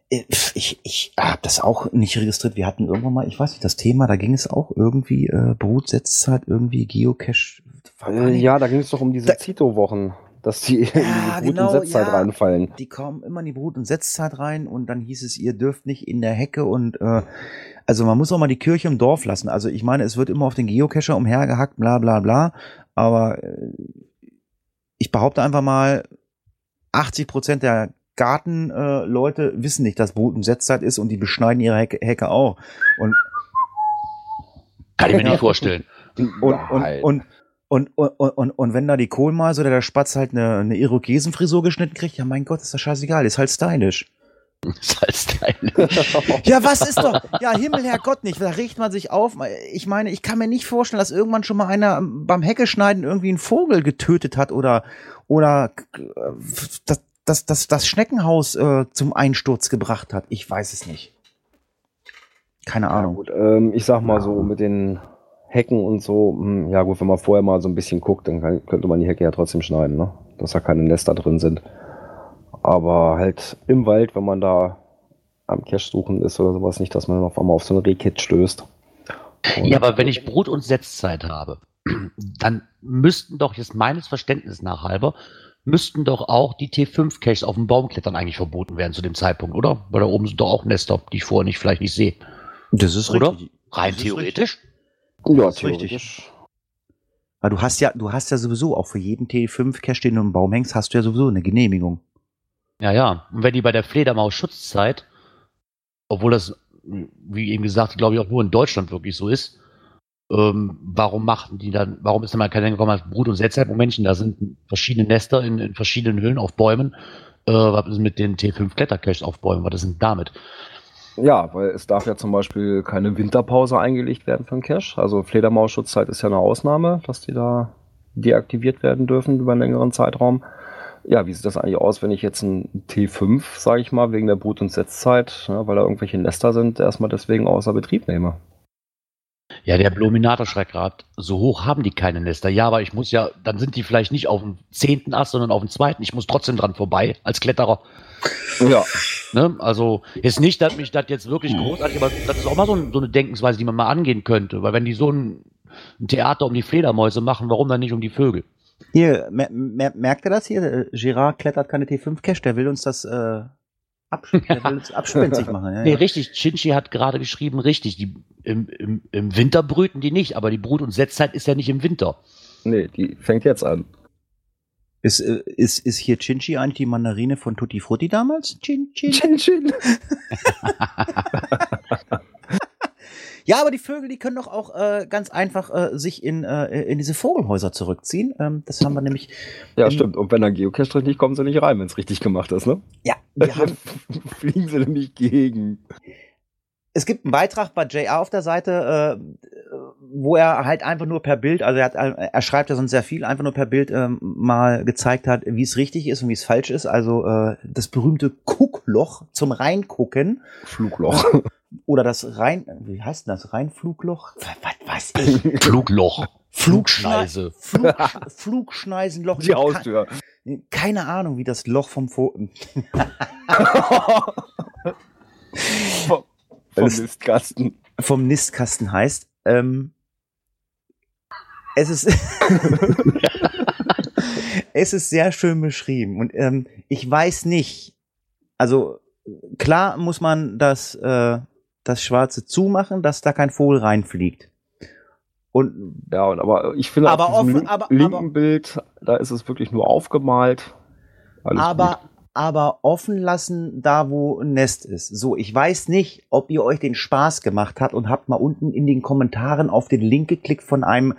Äh, Ich, ich habe das auch nicht registriert. Wir hatten irgendwann mal, ich weiß nicht, das Thema, da ging es auch irgendwie äh, Brut, Setzzeit, irgendwie Geocache. Äh, ja, da ging es doch um diese Zito-Wochen, dass die in Ja, die Brut- genau, und Setzzeit ja. reinfallen. Die kommen immer in die Brut- und Setzzeit rein und dann hieß es, ihr dürft nicht in der Hecke und äh, also man muss auch mal die Kirche im Dorf lassen. Also ich meine, es wird immer auf den Geocacher umhergehackt, bla bla bla. Aber äh, ich behaupte einfach mal, 80 Prozent der Gartenleute äh, wissen nicht, dass Brut- und Setzzeit ist und die beschneiden ihre Hecke, Hecke auch. Und kann ich mir nicht vorstellen. und, und, Nein. und, und, und, und, und wenn da die Kohlmeise oder der Spatz halt eine, eine Irokesenfrisur geschnitten kriegt, ja mein Gott, ist das scheißegal, ist halt stylisch. ist halt Style. Ja, was ist doch? Ja, Himmel, Herrgott nicht. Da regt man sich auf. Ich meine, ich kann mir nicht vorstellen, dass irgendwann schon mal einer beim Heckeschneiden irgendwie einen Vogel getötet hat oder, oder äh, das, das, das, das Schneckenhaus äh, zum Einsturz gebracht hat. Ich weiß es nicht. Keine Ja, Ahnung. gut, ähm, ich sag mal so mit den Hecken und so, hm, ja gut, wenn man vorher mal so ein bisschen guckt, dann kann, könnte man die Hecke ja trotzdem schneiden, ne? Dass da keine Nester drin sind. Aber halt im Wald, wenn man da am Cache suchen ist oder sowas, nicht, dass man dann auf einmal auf so ein Rehkit stößt. Und- Ja, aber wenn ich Brut- und Setzzeit habe, dann müssten doch jetzt meines Verständnisses nach halber müssten doch auch die T5-Caches auf dem Baum klettern eigentlich verboten werden zu dem Zeitpunkt, oder? Weil da oben sind doch auch Nester, die ich vorher nicht, vielleicht nicht sehe. Das ist Oder? richtig. Rein Das theoretisch. Ja, ist richtig. Weil du hast ja, du hast ja sowieso auch für jeden T5-Cache, den du im Baum hängst, hast du ja sowieso eine Genehmigung. Ja, ja. Und wenn die bei der Fledermaus-Schutzzeit, obwohl das, wie eben gesagt, glaube ich auch nur in Deutschland wirklich so ist, ähm, warum machen die dann, warum ist denn mal keiner gekommen als Brut- und Setzzeitmomentchen? Da sind verschiedene Nester in, in verschiedenen Höhlen auf Bäumen. Äh, was ist mit den T5-Klettercaches auf Bäumen? Was ist denn damit? Ja, weil es darf ja zum Beispiel keine Winterpause eingelegt werden für einen Cache. Also Fledermausschutzzeit ist ja eine Ausnahme, dass die da deaktiviert werden dürfen über einen längeren Zeitraum. Ja, wie sieht das eigentlich aus, wenn ich jetzt ein T5, sage ich mal, wegen der Brut- und Setzzeit, ne, weil da irgendwelche Nester sind, erstmal deswegen außer Betrieb nehme? Ja, der Bluminator-Schreckgrad, so hoch haben die keine Nester. Ja, aber ich muss ja, dann sind die vielleicht nicht auf dem zehnten Ast, sondern auf dem zweiten. Ich muss trotzdem dran vorbei als Kletterer. Ja, Ne? Also jetzt nicht, dass mich das jetzt wirklich großartig, aber das ist auch mal so, ein, so eine Denkensweise, die man mal angehen könnte. Weil wenn die so ein, ein Theater um die Fledermäuse machen, warum dann nicht um die Vögel? Hier, mer mer merkt ihr das hier? Äh, Girard klettert keine T5-Cache, der will uns das äh, abspenstig machen. Ja, Nee, ja. richtig, Chinchi hat gerade geschrieben, richtig, die, im, im, im Winter brüten die nicht, aber die Brut- und Setzzeit ist ja nicht im Winter. nee, die fängt jetzt an. Ist, äh, ist, ist hier Chinchi eigentlich die Mandarine von Tutti Frutti damals? Chin, chin. Chin, chin. Ja, aber die Vögel, die können doch auch äh, ganz einfach äh, sich in, äh, in diese Vogelhäuser zurückziehen. Ähm, das haben wir nämlich. Ja, stimmt. Und wenn da Geocache drin nicht, kommen sie nicht rein, wenn es richtig gemacht ist, ne? Ja, wir haben, Fliegen sie nämlich gegen. es gibt einen Beitrag bei JR auf der Seite, äh, wo er halt einfach nur per Bild, also er, hat, er schreibt ja sonst sehr viel, einfach nur per Bild ähm, mal gezeigt hat, wie es richtig ist und wie es falsch ist. Also äh, das berühmte Guckloch zum Reingucken Flugloch. Oder das Rein, wie heißt denn das? Reinflugloch? Was weiß ich? Flugloch. Flugschneise. Flug, Flugschneisenloch. Die Haustür. Keine, Ahnung, wie das Loch vom Vogel. Vom Das- Mistkasten. vom Nistkasten heißt. Ähm, es ist es ist sehr schön beschrieben und ähm, ich weiß nicht. Also klar muss man das äh, das Schwarze zumachen, dass da kein Vogel reinfliegt. Und Ja, und aber ich finde, Aber auf offen- aber- linken aber- Bild, da ist es wirklich nur aufgemalt. Alles aber gut. Aber offen lassen, da wo ein Nest ist. So, ich weiß nicht, ob ihr euch den Spaß gemacht habt und habt mal unten in den Kommentaren auf den Link geklickt von einem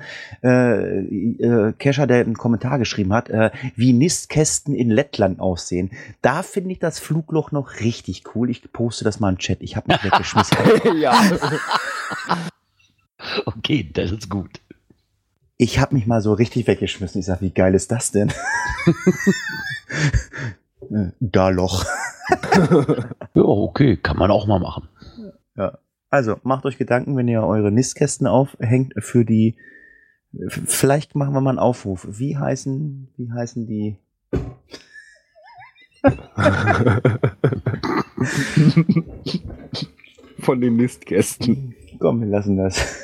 äh, äh, Kescher, der einen Kommentar geschrieben hat, äh, wie Nistkästen in Lettland aussehen. Da finde ich das Flugloch noch richtig cool. Ich poste das mal im Chat. Ich habe mich weggeschmissen. ja. Okay, das ist gut. Ich habe mich mal so richtig weggeschmissen. Ich sag, wie geil ist das denn? Da Loch. Ja, okay, kann man auch mal machen. Also macht euch Gedanken, wenn ihr eure Nistkästen aufhängt für die. Vielleicht machen wir mal einen Aufruf. Wie heißen, wie heißen die? Von den Nistgästen. Komm, wir lassen das.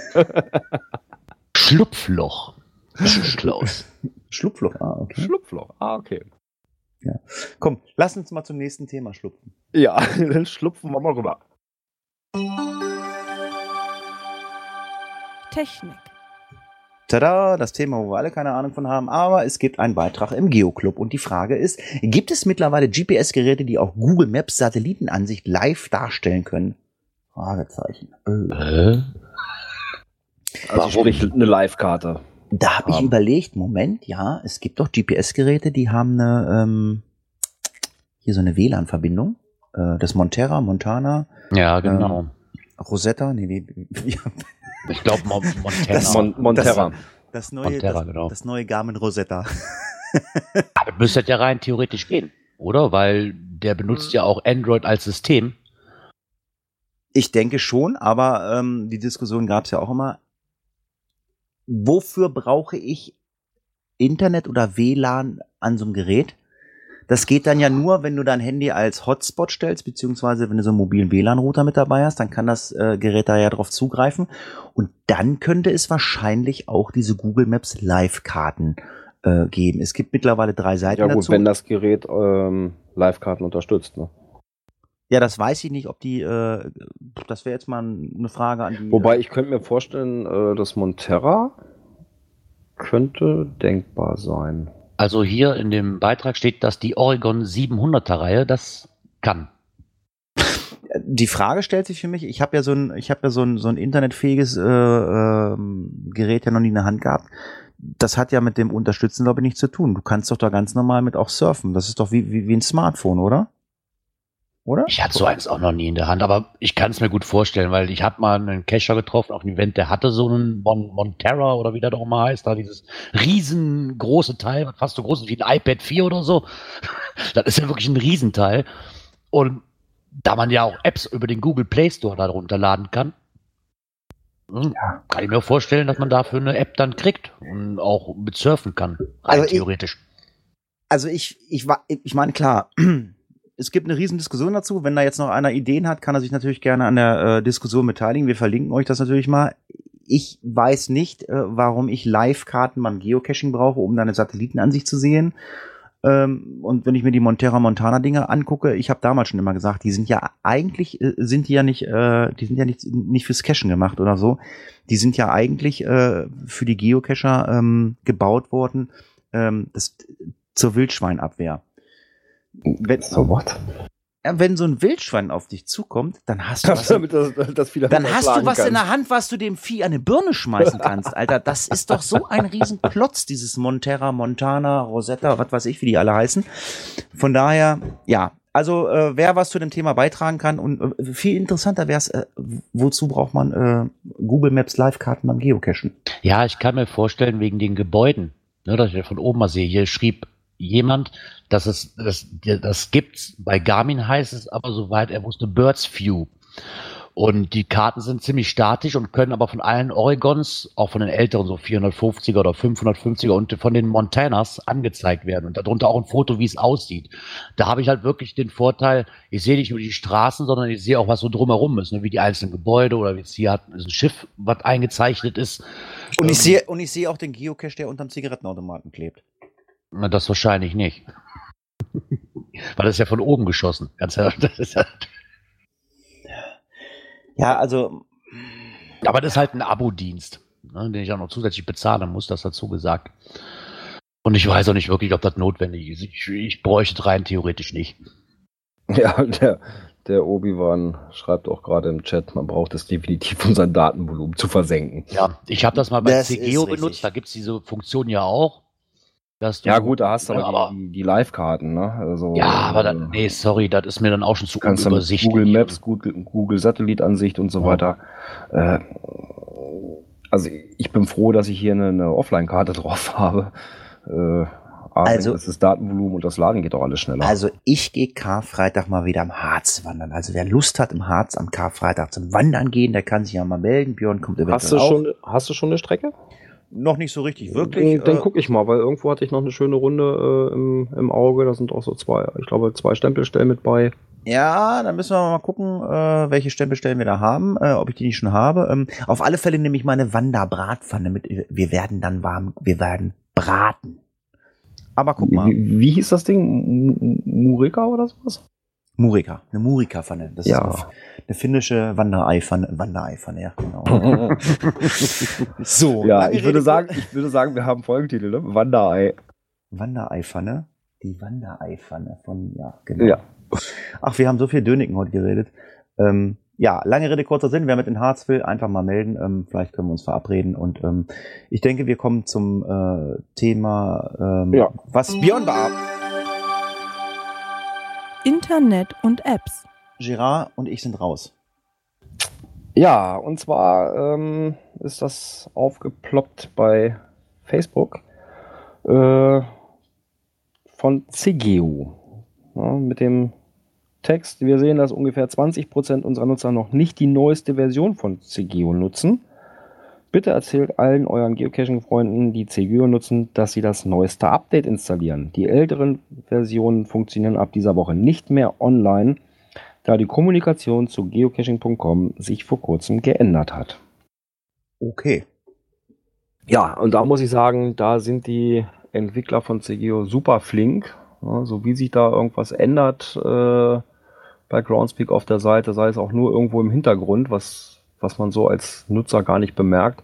Schlupfloch. Klaus. Schlupfloch. Ah, okay. Schlupfloch. Ah, okay. Komm, lass uns mal zum nächsten Thema schlupfen. Ja, dann schlupfen wir mal rüber. Technik. Tada, das Thema, wo wir alle keine Ahnung von haben, aber es gibt einen Beitrag im Geoclub und die Frage ist, gibt es mittlerweile GPS-Geräte, die auch Google Maps Satellitenansicht live darstellen können? Fragezeichen. Äh. Äh? Also sprich eine Live-Karte. Da habe ich haben. überlegt, Moment, ja, es gibt doch GPS-Geräte, die haben eine, ähm, hier so eine WLAN-Verbindung. Äh, das Montera, Montana, Ja, genau. Rosetta, nee, wie, wie, Ich glaube, Mon Montana. Das- Mon Monterra. das neue, Montera, das, genau. das neue Garmin Rosetta. Aber müsste ja rein theoretisch gehen, oder? Weil der benutzt ja auch Android als System. Ich denke schon, aber ähm, die Diskussion gab es ja auch immer. Wofür brauche ich Internet oder WLAN an so einem Gerät? Das geht dann ja nur, wenn du dein Handy als Hotspot stellst, beziehungsweise wenn du so einen mobilen WLAN-Router mit dabei hast, dann kann das äh, Gerät da ja drauf zugreifen. Und dann könnte es wahrscheinlich auch diese Google Maps Live-Karten äh, geben. Es gibt mittlerweile drei Seiten Ja gut, dazu. wenn das Gerät ähm, Live-Karten unterstützt. Ne? Ja, das weiß ich nicht, ob die, äh, das wäre jetzt mal eine Frage an die. Wobei ich könnte mir vorstellen, äh, das Monterra könnte denkbar sein. Also hier in dem Beitrag steht, dass die Oregon 700er Reihe das kann. die Frage stellt sich für mich, ich habe ja so ein, ich habe ja so ein, so ein internetfähiges äh, ähm, Gerät ja noch nie in der Hand gehabt. Das hat ja mit dem Unterstützen, glaube ich, nichts zu tun. Du kannst doch da ganz normal mit auch surfen. Das ist doch wie, wie, wie ein Smartphone, oder? Oder? Ich hatte so eins auch noch nie in der Hand, aber ich kann es mir gut vorstellen, weil ich habe mal einen Cacher getroffen auf einem Event, der hatte so einen Mon Monterra oder wie der doch mal heißt, da dieses riesengroße Teil, fast so groß ist wie ein iPad 4 oder so. Das ist ja wirklich ein Riesenteil. Und da man ja auch Apps über den Google Play Store da runterladen kann, hm, kann ich mir vorstellen, dass man dafür eine App dann kriegt und auch mit surfen kann, rein Also ich- theoretisch. Also ich, ich, ich meine, klar, es gibt eine riesen Diskussion dazu. Wenn da jetzt noch einer Ideen hat, kann er sich natürlich gerne an der äh, Diskussion beteiligen. Wir verlinken euch das natürlich mal. Ich weiß nicht, äh, warum ich Live-Karten beim Geocaching brauche, um da eine Satellitenansicht zu sehen. Ähm, und wenn ich mir die Montera Montana Dinger angucke, ich habe damals schon immer gesagt, die sind ja eigentlich äh, sind die ja nicht, äh, die sind ja nicht nicht fürs Cachen gemacht oder so. Die sind ja eigentlich äh, für die Geocacher ähm, gebaut worden. Ähm, das zur Wildschweinabwehr. Wenn, So what? wenn so ein Wildschwein auf dich zukommt, dann hast du was, Damit das, das dann hast du was in der Hand, was du dem Vieh an eine Birne schmeißen kannst, Alter. Das ist doch so ein Riesenklotz, dieses Monterra, Montana, Rosetta, was weiß ich, wie die alle heißen. Von daher, ja. Also äh, wer was zu dem Thema beitragen kann und äh, viel interessanter wäre es, äh, wozu braucht man äh, Google Maps Live-Karten beim Geocachen? Ja, ich kann mir vorstellen, wegen den Gebäuden, ne, dass ich ja von oben mal sehe, hier schrieb jemand, dass es, das, das gibt's, bei Garmin heißt es aber, soweit er wusste, Birds View. Und die Karten sind ziemlich statisch und können aber von allen Oregons, auch von den älteren, so 450er oder 550er und von den Montanas angezeigt werden. Und darunter auch ein Foto, wie es aussieht. Da habe ich halt wirklich den Vorteil, ich sehe nicht nur die Straßen, sondern ich sehe auch, was so drumherum ist, ne? wie die einzelnen Gebäude oder wie jetzt hier hat ist ein Schiff, was eingezeichnet ist. Und ich Ähm, sehe und ich sehe auch den Geocache, der unterm Zigarettenautomaten klebt. Na, das wahrscheinlich nicht. Weil das ist ja von oben geschossen. Ganz ja, ja, also aber das ist halt ein Abo-Dienst, ne, den ich auch noch zusätzlich bezahlen muss, das dazu gesagt. Und ich weiß auch nicht wirklich, ob das notwendig ist. Ich, ich bräuchte es rein theoretisch nicht. Ja, der, der Obi-Wan schreibt auch gerade im Chat, man braucht es definitiv, um sein Datenvolumen zu versenken. Ja, ich habe das mal bei Das CGO benutzt, da gibt's diese Funktion ja auch. Dass du, Ja gut, da hast du Ja, aber, aber- die, die, Live-Karten, ne? Also, Ja, aber dann, nee, sorry, das ist mir dann auch schon zu Du kannst unübersichtlich. Google Maps, Google, Google Satellitansicht und so Ja. weiter. Äh, also ich bin froh, dass ich hier eine, eine Offline-Karte drauf habe. Äh, Also- das ist Datenvolumen und das Laden geht auch alles schneller. Also ich gehe Karfreitag mal wieder am Harz wandern. Also wer Lust hat im Harz am Karfreitag zum Wandern gehen, der kann sich ja mal melden. Björn kommt eventuell hast, du auch. schon, hast du schon eine Strecke? Noch nicht so richtig, wirklich. Dann, äh, gucke ich mal, weil irgendwo hatte ich noch eine schöne Runde äh, im, im Auge. Da sind auch so zwei, ich glaube, zwei Stempelstellen mit bei. Ja, dann müssen wir mal gucken, äh, welche Stempelstellen wir da haben, äh, ob ich die nicht schon habe. Ähm, auf alle Fälle nehme ich meine Wanderbratpfanne mit. Wir werden dann warm, wir werden braten. Aber guck mal, Wie, wie hieß das Ding? M- Murika oder sowas? Murika, eine Murika-Pfanne. Das Ja. ist eine, eine finnische Wandereipfanne. Wandereipfanne, ja, genau. so, ja, ich würde sagen, ich würde sagen, wir haben Folgentitel, ne? Wanderei. Wandereipfanne. Die Wandereipfanne von, ja, genau. Ja. Ach, wir haben so viel Döniken heute geredet. Ähm, ja, lange Rede, kurzer Sinn. Wer mit in Harz will, einfach mal melden. Ähm, vielleicht können wir uns verabreden. Und ähm, ich denke, wir kommen zum äh, Thema, ähm, Ja. was Björn war. Internet und Apps. Gerard und ich sind raus. Ja, und zwar ähm, ist das aufgeploppt bei Facebook äh, von CGU. Ja, mit dem Text, wir sehen, dass ungefähr 20% unserer Nutzer noch nicht die neueste Version von CGU nutzen. Bitte erzählt allen euren Geocaching-Freunden, die CGU nutzen, dass sie das neueste Update installieren. Die älteren Versionen funktionieren ab dieser Woche nicht mehr online, da die Kommunikation zu geocaching.com sich vor kurzem geändert hat. Okay. Ja, und da muss ich sagen, da sind die Entwickler von CGO super flink. Ja, so wie sich da irgendwas ändert äh, bei Groundspeak auf der Seite, sei es auch nur irgendwo im Hintergrund, was, was man so als Nutzer gar nicht bemerkt,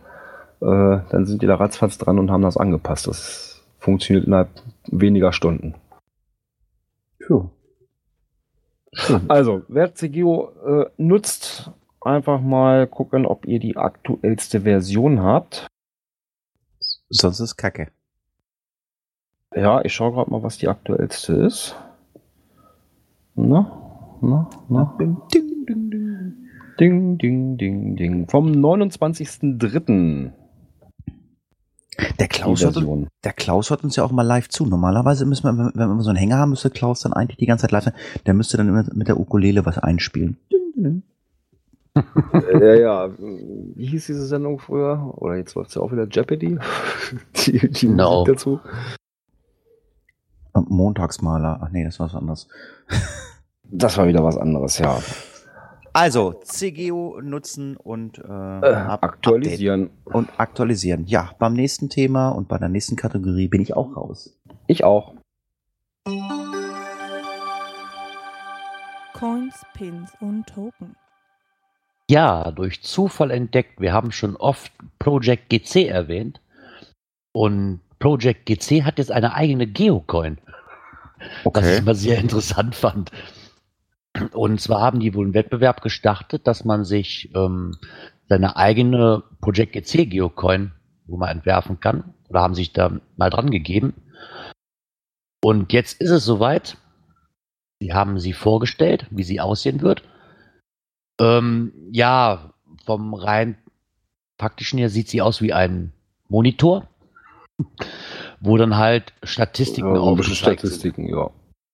äh, dann sind die da ratzfatz dran und haben das angepasst. Das funktioniert innerhalb weniger Stunden. Puh. Also, wer CGO äh, nutzt, einfach mal gucken, ob ihr die aktuellste Version habt. Sonst ist Kacke. Ja, ich schaue gerade mal, was die aktuellste ist. Na, na, na. Ding, ding, ding, ding. Ding, ding, ding, ding. Vom 29.03. Der Klaus, die hört, Version. der Klaus hört uns ja auch mal live zu. Normalerweise müssen wir, wenn wir so einen Hänger haben, müsste Klaus dann eigentlich die ganze Zeit live sein. Der müsste dann immer mit der Ukulele was einspielen. Ding, ding, ding. ja, ja. Wie hieß diese Sendung früher? Oder jetzt läuft ja auch wieder Jeopardy. die die No. Musik dazu. Und Montagsmaler. Ach nee, das war was anderes. Das war wieder was anderes, ja. Also, CGO nutzen und äh, Äh, up- aktualisieren. updaten Und aktualisieren. Ja, beim nächsten Thema und bei der nächsten Kategorie bin ich auch raus. Ich auch. Coins, Pins und Token. Ja, durch Zufall entdeckt. Wir haben schon oft Project GC erwähnt. Und Project GC hat jetzt eine eigene Geocoin, was ich immer sehr interessant fand. Und zwar haben die wohl einen Wettbewerb gestartet, dass man sich ähm, seine eigene Project GC Geocoin wo man entwerfen kann oder haben sich da mal dran gegeben. Und jetzt ist es soweit. Sie haben sie vorgestellt, wie sie aussehen wird. Ähm, ja, vom rein faktischen her sieht sie aus wie ein Monitor, wo dann halt Statistiken Ja, aufgezeigt sind. Statistiken, ja.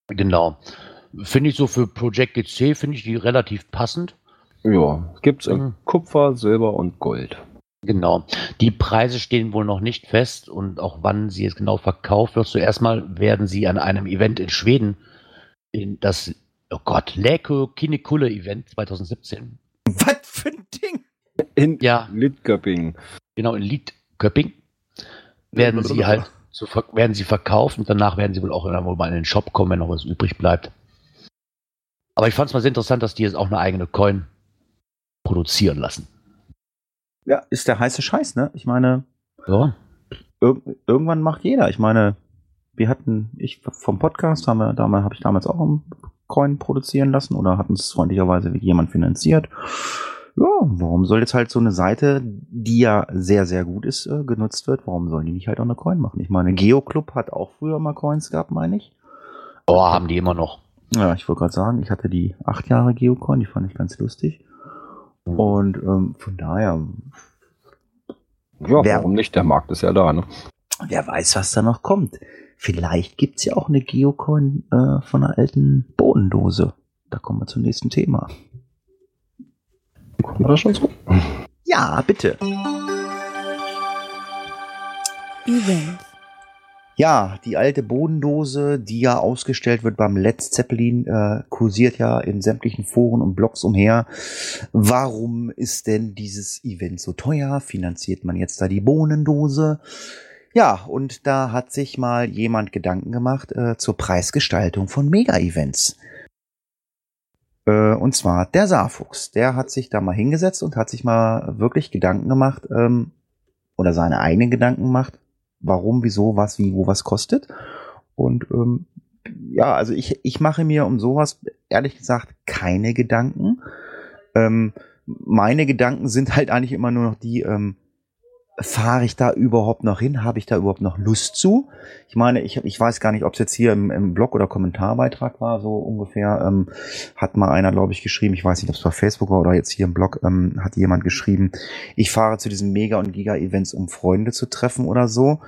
Genau. Finde ich so für Project GC, finde ich die relativ passend. Ja, gibt's in Mhm. Kupfer, Silber und Gold. Genau. Die Preise stehen wohl noch nicht fest und auch wann sie jetzt genau verkauft wird. Zuerst mal werden sie an einem Event in Schweden, in das, oh Gott, Läkö Kinnekulle Event 2017. Was für ein Ding? In Ja, Lidköping. genau, in Liedköping werden sie halt zu, ver- werden sie verkauft und danach werden sie wohl auch irgendwann mal in den Shop kommen, wenn noch was übrig bleibt. Aber ich fand es mal sehr interessant, dass die jetzt auch eine eigene Coin produzieren lassen. Ja, ist der heiße Scheiß, ne? Ich meine, Ja. ir irgendwann macht jeder. Ich meine, wir hatten, ich vom Podcast haben wir, damals habe ich damals auch einen Coin produzieren lassen oder hatten es freundlicherweise jemand finanziert. Ja, warum soll jetzt halt so eine Seite, die ja sehr, sehr gut ist, äh, genutzt wird, warum sollen die nicht halt auch eine Coin machen? Ich meine, Geoclub hat auch früher mal Coins gehabt, meine ich. Oh, haben die immer noch. Ja, ich wollte gerade sagen, ich hatte die acht Jahre Geocoin, die fand ich ganz lustig. Und ähm, von daher, Ja, Wer- warum nicht? Der Markt ist ja da, ne? wer weiß, was da noch kommt. Vielleicht gibt's ja auch eine Geocoin äh, von einer alten Bodendose. Da kommen wir zum nächsten Thema. Kommen wir da schon zu? Ja, bitte. Events. Ja, die alte Bodendose, die ja ausgestellt wird beim Let's Zeppelin, äh, kursiert ja in sämtlichen Foren und Blogs umher. Warum ist denn dieses Event so teuer? Finanziert man jetzt da die Bohnendose? Ja, und da hat sich mal jemand Gedanken gemacht äh, zur Preisgestaltung von Mega-Events. Äh, und zwar der Saarfuchs. Der hat sich da mal hingesetzt und hat sich mal wirklich Gedanken gemacht, ähm, oder seine eigenen Gedanken gemacht, warum, wieso, was, wie, wo was kostet. Und ähm, ja, also ich, ich mache mir um sowas ehrlich gesagt keine Gedanken. Ähm, meine Gedanken sind halt eigentlich immer nur noch die, ähm, fahre ich da überhaupt noch hin? Habe ich da überhaupt noch Lust zu? Ich meine, ich, ich weiß gar nicht, ob es jetzt hier im, im Blog oder Kommentarbeitrag war, so ungefähr, ähm, hat mal einer, glaube ich, geschrieben, ich weiß nicht, ob es bei Facebook war oder jetzt hier im Blog, ähm, hat jemand geschrieben, ich fahre zu diesen Mega- und Giga-Events, um Freunde zu treffen oder so.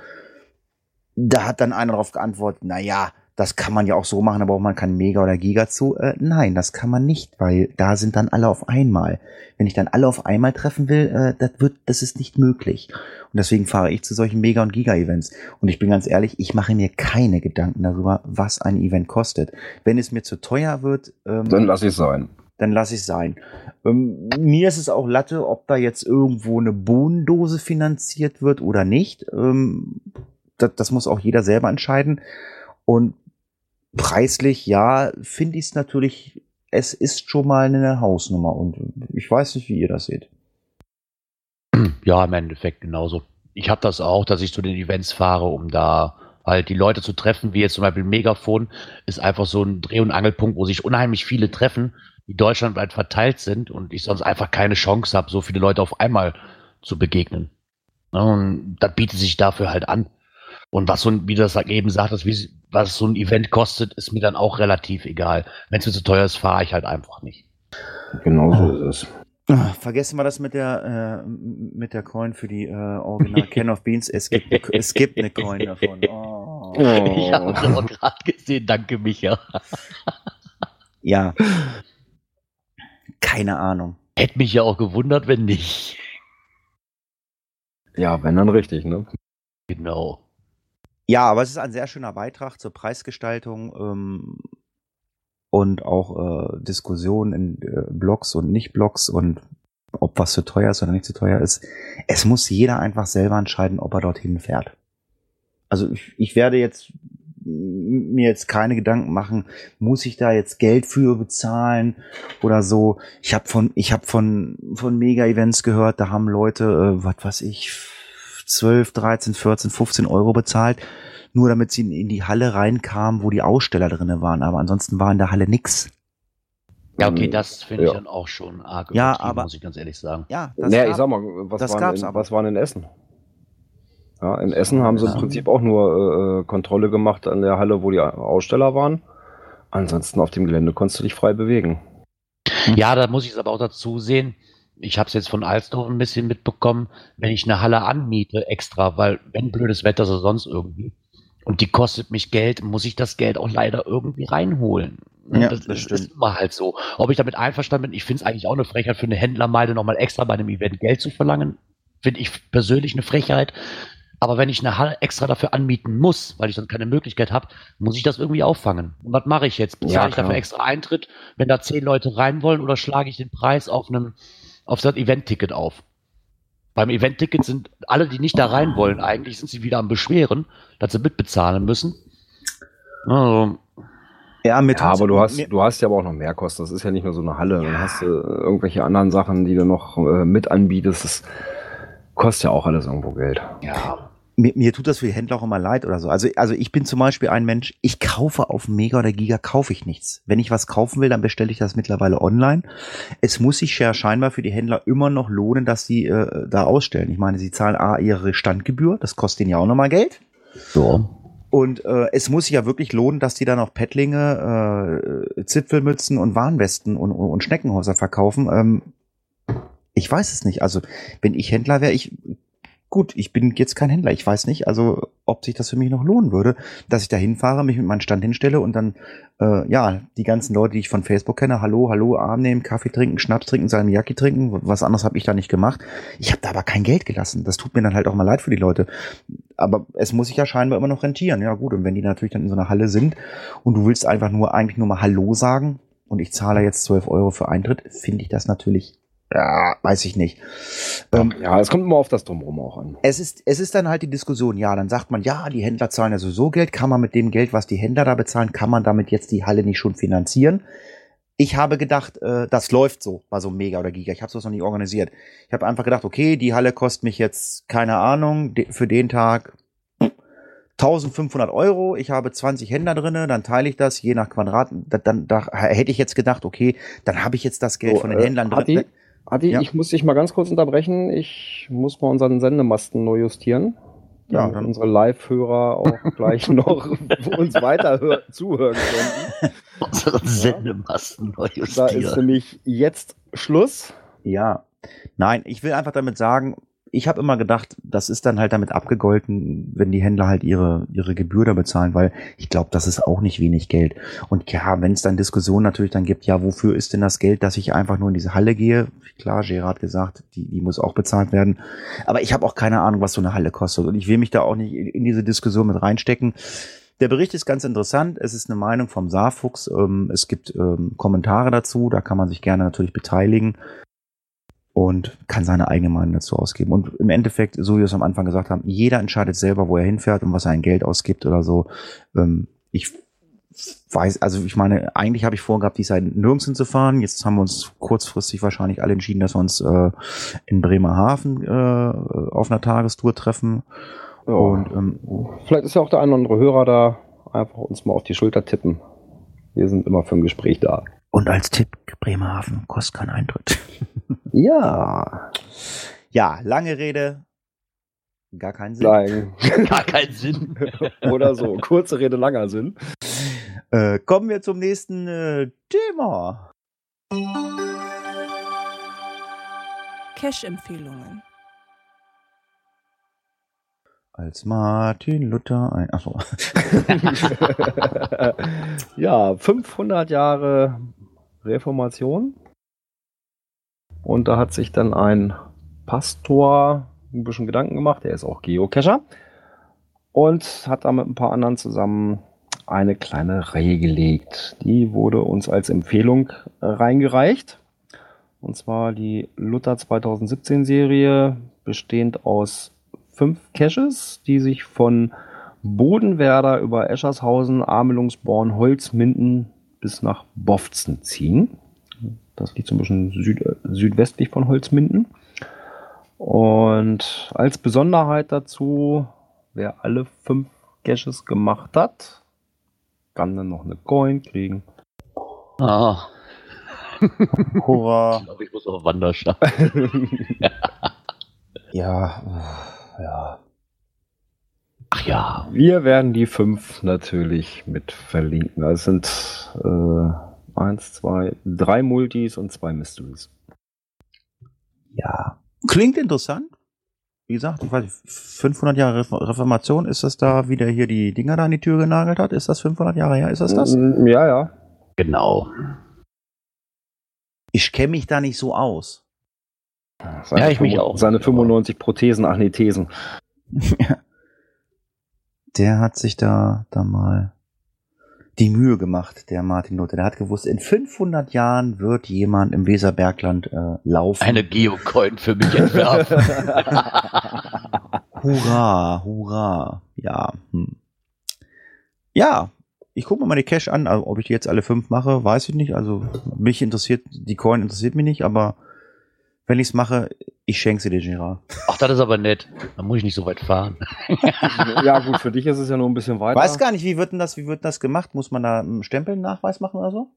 Da hat dann einer darauf geantwortet, na ja, das kann man ja auch so machen, da braucht man kein Mega oder Giga zu. Äh, nein, das kann man nicht, weil da sind dann alle auf einmal. Wenn ich dann alle auf einmal treffen will, äh, das wird, das ist nicht möglich. Und deswegen fahre ich zu solchen Mega- und Giga-Events. Und ich bin ganz ehrlich, ich mache mir keine Gedanken darüber, was ein Event kostet. Wenn es mir zu teuer wird, ähm, Dann lass ich sein. dann lasse ich sein. Ähm, mir ist es auch Latte, ob da jetzt irgendwo eine Bohnendose finanziert wird oder nicht. Ähm, das, das muss auch jeder selber entscheiden. Und preislich, ja, finde ich es natürlich, es ist schon mal eine Hausnummer. Und ich weiß nicht, wie ihr das seht. Ja, im Endeffekt genauso. Ich habe das auch, dass ich zu den Events fahre, um da halt die Leute zu treffen, wie jetzt zum Beispiel Megafon, ist einfach so ein Dreh- und Angelpunkt, wo sich unheimlich viele treffen, die deutschlandweit verteilt sind und ich sonst einfach keine Chance habe, so viele Leute auf einmal zu begegnen. Ja, und das bietet sich dafür halt an. Und was so ein, wie das eben sagt, das, wie, was so ein Event kostet, ist mir dann auch relativ egal. Wenn es mir zu teuer ist, fahre ich halt einfach nicht. Genau so ist es. Ah, Vergessen wir das mit der, äh, mit der Coin für die äh, Original Can of Beans. Es gibt, ne- es gibt eine Coin davon. Oh. Ich habe es auch gerade gesehen, danke Micha. Ja. Keine Ahnung. Hätte mich ja auch gewundert, wenn nicht. Ja, wenn dann richtig, ne? Genau. Ja, aber es ist ein sehr schöner Beitrag zur Preisgestaltung ähm, und auch äh, Diskussionen in äh, Blogs und Nicht-Blogs und ob was zu teuer ist oder nicht zu teuer ist. Es muss jeder einfach selber entscheiden, ob er dorthin fährt. Also ich, ich werde jetzt mir jetzt keine Gedanken machen, muss ich da jetzt Geld für bezahlen oder so. Ich habe von ich habe von von Mega Events gehört, da haben Leute äh, was weiß ich 12, 13, 14, 15 Euro bezahlt, nur damit sie in- die Halle reinkamen, wo die Aussteller drinne waren, aber ansonsten war in der Halle nix. Ja, okay, Ähm, das finde ich ja. dann auch schon arg Ja, aber- muss ich ganz ehrlich sagen. Ja, das naja, gab- ich sag mal, was, das waren gab's in, aber. was waren in Essen? Ja, in Essen haben sie Ja. im Prinzip auch nur äh, Kontrolle gemacht an der Halle, wo die Aussteller waren. Ansonsten auf dem Gelände konntest du dich frei bewegen. Ja, da muss ich es aber auch dazu sehen. Ich habe es jetzt von Alsdorf ein bisschen mitbekommen, wenn ich eine Halle anmiete extra, weil wenn blödes Wetter ist oder sonst irgendwie und die kostet mich Geld, muss ich das Geld auch leider irgendwie reinholen. Ja, das, das ist immer halt so. Ob ich damit einverstanden bin, ich finde es eigentlich auch eine Frechheit für eine Händlermeile nochmal extra bei einem Event Geld zu verlangen. Finde ich persönlich eine Frechheit. Aber wenn ich eine Halle extra dafür anmieten muss, weil ich dann keine Möglichkeit habe, muss ich das irgendwie auffangen. Und was mache ich jetzt? Bezahle Ja, ich dafür extra Eintritt, wenn da zehn Leute rein wollen, oder schlage ich den Preis auf einem auf das Event-Ticket auf? Beim Event-Ticket sind alle, die nicht da rein wollen, eigentlich sind sie wieder am Beschweren, dass sie mitbezahlen müssen. Also, ja, mit Ja, aber du hast, du hast ja aber auch noch mehr Kosten. Das ist ja nicht nur so eine Halle. Dann hast du irgendwelche anderen Sachen, die du noch äh, mit anbietest. Das kostet ja auch alles irgendwo Geld. ja. Mir, mir tut das für die Händler auch immer leid oder so. Also, also ich bin zum Beispiel ein Mensch, ich kaufe auf Mega oder Giga, kaufe ich nichts. Wenn ich was kaufen will, dann bestelle ich das mittlerweile online. Es muss sich ja scheinbar für die Händler immer noch lohnen, dass sie äh, da ausstellen. Ich meine, sie zahlen A, ihre Standgebühr, das kostet ihnen ja auch nochmal Geld. So. Und äh, es muss sich ja wirklich lohnen, dass die dann auch Pettlinge, äh, Zipfelmützen und Warnwesten und, und Schneckenhäuser verkaufen. Ähm, ich weiß es nicht. Also, wenn ich Händler wäre, ich gut, ich bin jetzt kein Händler. Ich weiß nicht, also ob sich das für mich noch lohnen würde, dass ich da hinfahre, mich mit meinem Stand hinstelle und dann äh, ja die ganzen Leute, die ich von Facebook kenne, hallo, hallo, Arm nehmen, Kaffee trinken, Schnaps trinken, Salmiakki trinken. Was anderes habe ich da nicht gemacht. Ich habe da aber kein Geld gelassen. Das tut mir dann halt auch mal leid für die Leute. Aber es muss sich ja scheinbar immer noch rentieren. Ja gut, und wenn die natürlich dann in so einer Halle sind und du willst einfach nur eigentlich nur mal Hallo sagen und ich zahle jetzt 12 Euro für Eintritt, finde ich das natürlich, ja, weiß ich nicht. Ähm, Ja, es kommt immer auf das Drumherum auch an. es ist, es ist dann halt die Diskussion, ja, dann sagt man, ja, die Händler zahlen ja sowieso Geld, kann man mit dem Geld, was die Händler da bezahlen, kann man damit jetzt die Halle nicht schon finanzieren? Ich habe gedacht, äh, das läuft so bei so Mega oder Giga. Ich habe sowas noch nie organisiert. Ich habe einfach gedacht, okay, die Halle kostet mich jetzt, keine Ahnung, de für den Tag 1500 Euro. Ich habe 20 Händler drinne, dann teile ich das je nach Quadrat. Da, dann da hätte ich jetzt gedacht, okay, dann habe ich jetzt das Geld So, von den äh, Händlern Adi, drin. Adi Ja. ich muss dich mal ganz kurz unterbrechen. Ich muss mal unseren Sendemasten neu justieren. Ja, damit dann- unsere Live-Hörer auch gleich noch uns weiter hör- zuhören können. Unsere Sendemasten neu Da ist justieren. nämlich jetzt Schluss. Ja. Nein, ich will einfach damit sagen, ich habe immer gedacht, das ist dann halt damit abgegolten, wenn die Händler halt ihre, ihre Gebühr da bezahlen, weil ich glaube, das ist auch nicht wenig Geld. Und ja, wenn es dann Diskussionen natürlich dann gibt, ja, wofür ist denn das Geld, dass ich einfach nur in diese Halle gehe? Klar, Gerard gesagt, die, die muss auch bezahlt werden. Aber ich habe auch keine Ahnung, was so eine Halle kostet. Und ich will mich da auch nicht in, in diese Diskussion mit reinstecken. Der Bericht ist ganz interessant. Es ist eine Meinung vom Saarfuchs. Ähm, es gibt ähm, Kommentare dazu. Da kann man sich gerne natürlich beteiligen. Und kann seine eigene Meinung dazu ausgeben. Und im Endeffekt, so wie wir es am Anfang gesagt haben, jeder entscheidet selber, wo er hinfährt und was er ein Geld ausgibt oder so. Ähm, ich weiß, also ich meine, eigentlich habe ich vorgehabt, dies Zeit nirgends hinzufahren. Jetzt haben wir uns kurzfristig wahrscheinlich alle entschieden, dass wir uns äh, in Bremerhaven äh, auf einer Tagestour treffen. Ja. Und ähm, Vielleicht ist ja auch der ein oder andere Hörer da. Einfach uns mal auf die Schulter tippen. Wir sind immer für ein Gespräch da. Und als Tipp, Bremerhaven kostet keinen Eintritt. Ja. ja, lange Rede, gar keinen Sinn. Nein. Gar keinen Sinn. Oder so. Kurze Rede, langer Sinn. Äh, kommen wir zum nächsten äh, Thema. Cash-Empfehlungen. Als Martin Luther ein. Achso. ja, 500 Jahre Reformation. Und da hat sich dann ein Pastor ein bisschen Gedanken gemacht. Der ist auch Geocacher. Und hat da mit ein paar anderen zusammen eine kleine Reihe gelegt. Die wurde uns als Empfehlung reingereicht. Und zwar die Luther 2017 Serie, bestehend aus fünf Caches, die sich von Bodenwerder über Eschershausen, Amelungsborn, Holzminden bis nach Bofzen ziehen. Das liegt so ein bisschen süd südwestlich von Holzminden. Und als Besonderheit dazu, wer alle fünf Caches gemacht hat, kann dann noch eine Coin kriegen. Ah, Hurra. ich glaube, ich muss auf Wanderschaft. Ja, ja. Ach ja. Wir werden die fünf natürlich mit verlinken. Das sind äh, eins, zwei, drei Multis und zwei Mysteries. Ja. Klingt interessant. Wie gesagt, ich weiß, nicht, 500 Jahre Reform- Reformation, ist das da wieder hier die Dinger da an die Tür genagelt hat? Ist das 500 Jahre her? Ist das das? Mm, Ja, ja. Genau. Ich kenne mich da nicht so aus. Seine Ja, ich mich 95 auch. Seine 95 Prothesen, ach nee, Thesen. Der hat sich da, da mal die Mühe gemacht, der Martin Luther. Der hat gewusst, in 500 Jahren wird jemand im Weserbergland äh, laufen. Eine Geocoin für mich entwerfen. Hurra, hurra. Ja. Hm. Ja, ich gucke mir mal die Cash an. Also, ob ich die jetzt alle fünf mache, weiß ich nicht. Also mich interessiert, die Coin interessiert mich nicht, aber wenn ich es mache, ich schenke sie dir, Gerard. Ach, das ist aber nett. Da muss ich nicht so weit fahren. ja, gut, für dich ist es ja nur ein bisschen weiter. Weiß gar nicht, wie wird denn das, wie wird das gemacht? Muss man da einen Stempelnachweis machen oder so?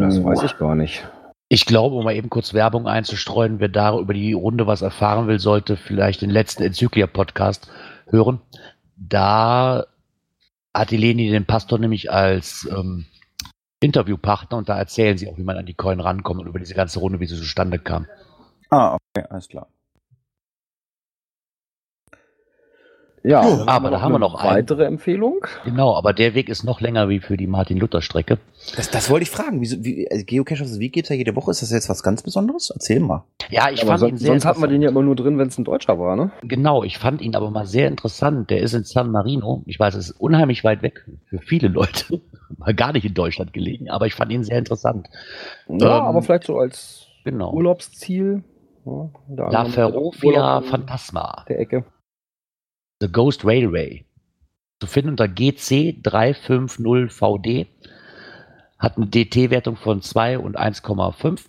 Das weiß ich gar nicht. Ich glaube, um mal eben kurz Werbung einzustreuen, wer da über die Runde was erfahren will, sollte vielleicht den letzten Enzyklia-Podcast hören. Da hat die Leni den Pastor nämlich als ähm, Interviewpartner und da erzählen sie auch, wie man an die Coin rankommt und über diese ganze Runde, wie sie zustande kam. Ah, okay, alles klar. Ja, dann aber da haben wir eine noch einen. weitere Empfehlung. Genau, aber der Weg ist noch länger wie für die Martin-Luther-Strecke. Das, das wollte ich fragen. Wieso, wie, also Geocache aus Weg gibt's ja jede Woche. Ist das jetzt was ganz Besonderes? Erzähl mal. Ja, ich aber fand ihn sonst, sehr sonst hatten wir den ja immer nur drin, wenn es ein Deutscher war, ne? Genau, ich fand ihn aber mal sehr interessant. Der ist in San Marino. Ich weiß, es ist unheimlich weit weg für viele Leute. Mal gar nicht in Deutschland gelegen, aber ich fand ihn sehr interessant. Ja, Ähm, aber vielleicht so als Genau. Urlaubsziel. Ja, der La Ferrovia Phantasma. Der Ecke. The Ghost Railway. Zu finden unter GC350VD. Hat eine DT-Wertung von 2 und 1,5.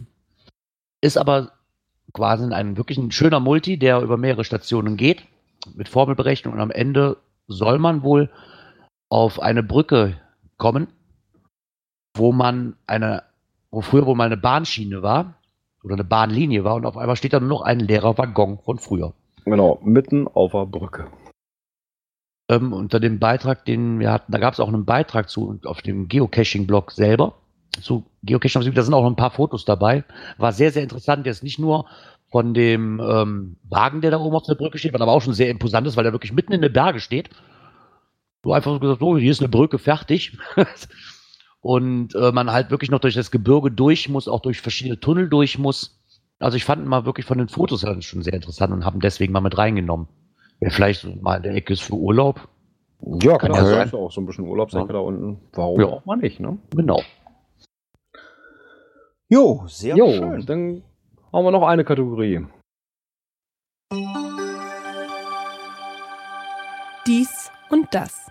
Ist aber quasi ein wirklich ein schöner Multi, der über mehrere Stationen geht. Mit Formelberechnung. Und am Ende soll man wohl auf eine Brücke kommen, wo man eine, wo früher wohl mal eine Bahnschiene war oder eine Bahnlinie war und auf einmal steht da nur noch ein leerer Waggon von früher. Genau, mitten auf der Brücke. Ähm, unter dem Beitrag, den wir hatten, da gab es auch einen Beitrag zu auf dem Geocaching-Blog selber. Zu Geocaching, da sind auch noch ein paar Fotos dabei. War sehr, sehr interessant. Ist nicht nur von dem ähm, Wagen, der da oben auf der Brücke steht, was aber auch schon sehr imposant ist, weil der wirklich mitten in den Berge steht. So einfach so gesagt, so, hier ist eine Brücke fertig. Und äh, man halt wirklich noch durch das Gebirge durch muss, auch durch verschiedene Tunnel durch muss. Also ich fand mal wirklich von den Fotos schon sehr interessant und haben deswegen mal mit reingenommen. Wer vielleicht mal in der Ecke ist für Urlaub, Ja, Kann genau. ja das sein. auch so ein bisschen Urlaubsecke Ja. da unten. Warum Ja. auch mal nicht, ne? Genau. Jo, sehr Jo, schön. dann Haben wir noch eine Kategorie. Dies und das.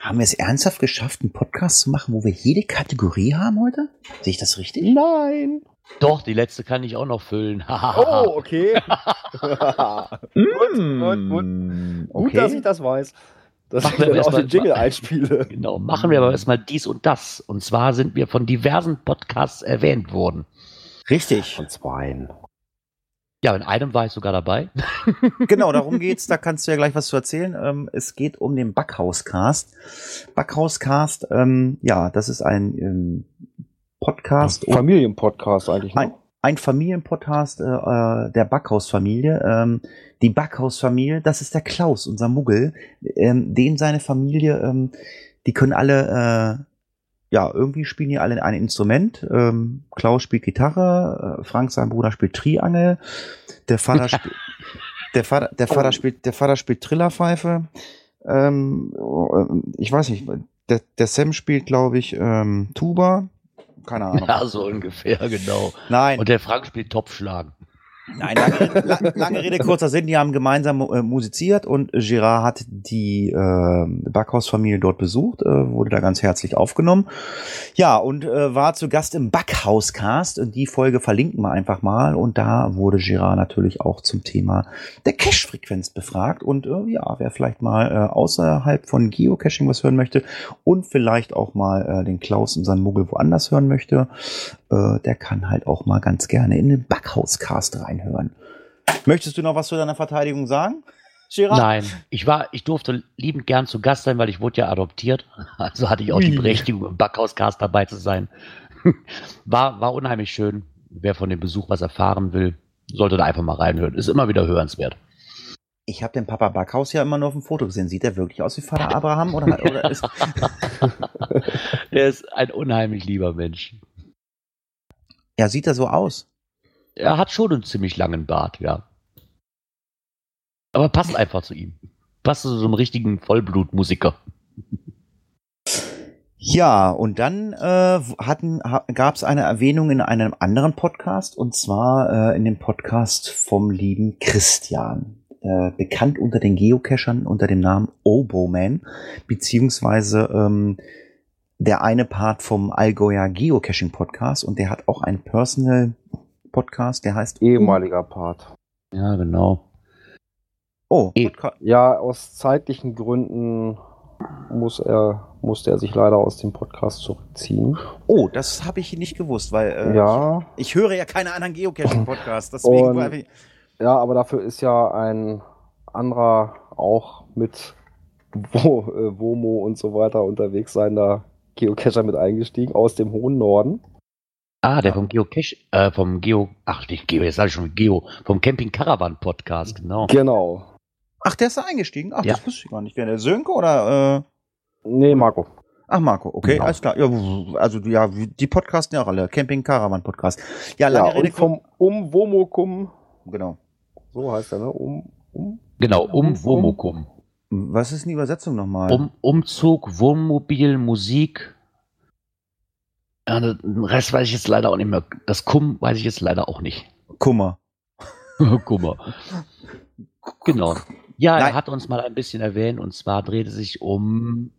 Haben wir es ernsthaft geschafft, einen Podcast zu machen, wo wir jede Kategorie haben heute? Sehe ich das richtig? Nein. Doch, die letzte kann ich auch noch füllen. Oh, okay. gut, gut, gut. Mm, Gut, dass ich das weiß. Dass Machen ich wir dann auch erstmal- den Jingle einspiele. Genau, machen wir aber erstmal dies und das. Und zwar sind wir von diversen Podcasts erwähnt worden. Richtig. Von zweien. Ja, in einem war ich sogar dabei. genau, darum geht's. Da kannst du ja gleich was zu erzählen. Ähm, es geht um den Backhauscast. Backhauscast, ähm, ja, das ist ein ähm, Podcast. um- Familienpodcast eigentlich. Ein, Ne? ein Familienpodcast äh, äh, der Backhausfamilie. Ähm, die Backhausfamilie, das ist der Klaus, unser Muggel. Ähm, den seine Familie, ähm, die können alle, äh, ja, irgendwie spielen die alle ein Instrument. Ähm, Klaus spielt Gitarre, äh, Frank, sein Bruder, spielt Triangel. Der Vater spielt, der Vater, der Vater spielt, der Vater spielt Trillerpfeife. Ähm, äh, ich weiß nicht, der, der Sam spielt, glaube ich, ähm, Tuba. Keine Ahnung. Ja, so ungefähr, genau. Nein, Und der Frank spielt Topfschlagen. Nein, lange, la- lange Rede, kurzer Sinn, die haben gemeinsam äh, musiziert und Girard hat die äh, Backhausfamilie dort besucht, äh, wurde da ganz herzlich aufgenommen. Ja, und äh, war zu Gast im Backhauscast. Und die Folge verlinken wir einfach mal. Und da wurde Girard natürlich auch zum Thema der Cache-Frequenz befragt. Und äh, ja, wer vielleicht mal äh, außerhalb von Geocaching was hören möchte und vielleicht auch mal äh, den Klaus und seinen Muggel woanders hören möchte, äh, der kann halt auch mal ganz gerne in den Backhauscast reinhören. Möchtest du noch was zu deiner Verteidigung sagen? Gerard? Nein, ich war, ich durfte liebend gern zu Gast sein, weil ich wurde ja adoptiert. Also hatte ich auch die. Berechtigung, im Backhauscast dabei zu sein. War, war unheimlich schön. Wer von dem Besuch was erfahren will, sollte da einfach mal reinhören. Ist immer wieder hörenswert. Ich habe den Papa Backhaus ja immer nur auf dem Foto gesehen. Sieht er wirklich aus wie Vater Abraham oder, oder ist, Er ist ein unheimlich lieber Mensch. ja, sieht er so aus? Er hat schon einen ziemlich langen Bart, ja. Aber passt einfach zu ihm. Passt zu so einem richtigen Vollblutmusiker. Ja, und dann äh, ha, gab es eine Erwähnung in einem anderen Podcast und zwar äh, in dem Podcast vom lieben Christian, äh, bekannt unter den Geocachern unter dem Namen Oboman, beziehungsweise ähm, der eine Part vom Allgäuer Geocaching Podcast und der hat auch einen Personal Podcast, der heißt Ehemaliger Part. Ja, genau. Oh. Podca Ja, aus zeitlichen Gründen muss er, musste er sich leider aus dem Podcast zurückziehen. oh, das habe ich nicht gewusst, weil äh, ja, ich, ich höre ja keine anderen Geocaching Podcasts, deswegen Und- war ich, ja, aber dafür ist ja ein anderer auch mit Wo, äh, Womo und so weiter unterwegs sein, da Geocacher mit eingestiegen aus dem hohen Norden. Ah, der vom Geocache, äh, vom Geo, ach, nicht Geo, jetzt sage ich schon Geo, vom Camping Caravan Podcast, genau. Genau. Ach, der ist da eingestiegen? Ach, Ja. das wusste ich gar nicht. Wer der Sönke oder äh, Nee, Marco. Ach, Marco, okay, Genau. alles klar. Ja, also ja, die Podcasten ja auch alle. Camping Caravan Podcast. Ja, Ja, lange Rede und vom Um Womokum, Genau. so heißt er, ne? Um, um. Genau, um Womokum. Was ist denn die Übersetzung nochmal? Um, Umzug, Wohnmobil, Musik. Ja, den Rest weiß ich jetzt leider auch nicht mehr. Das Kum weiß ich jetzt leider auch nicht. Kummer. Kummer. Genau. Ja, Nein. er hat uns mal ein bisschen erwähnt und zwar dreht es sich um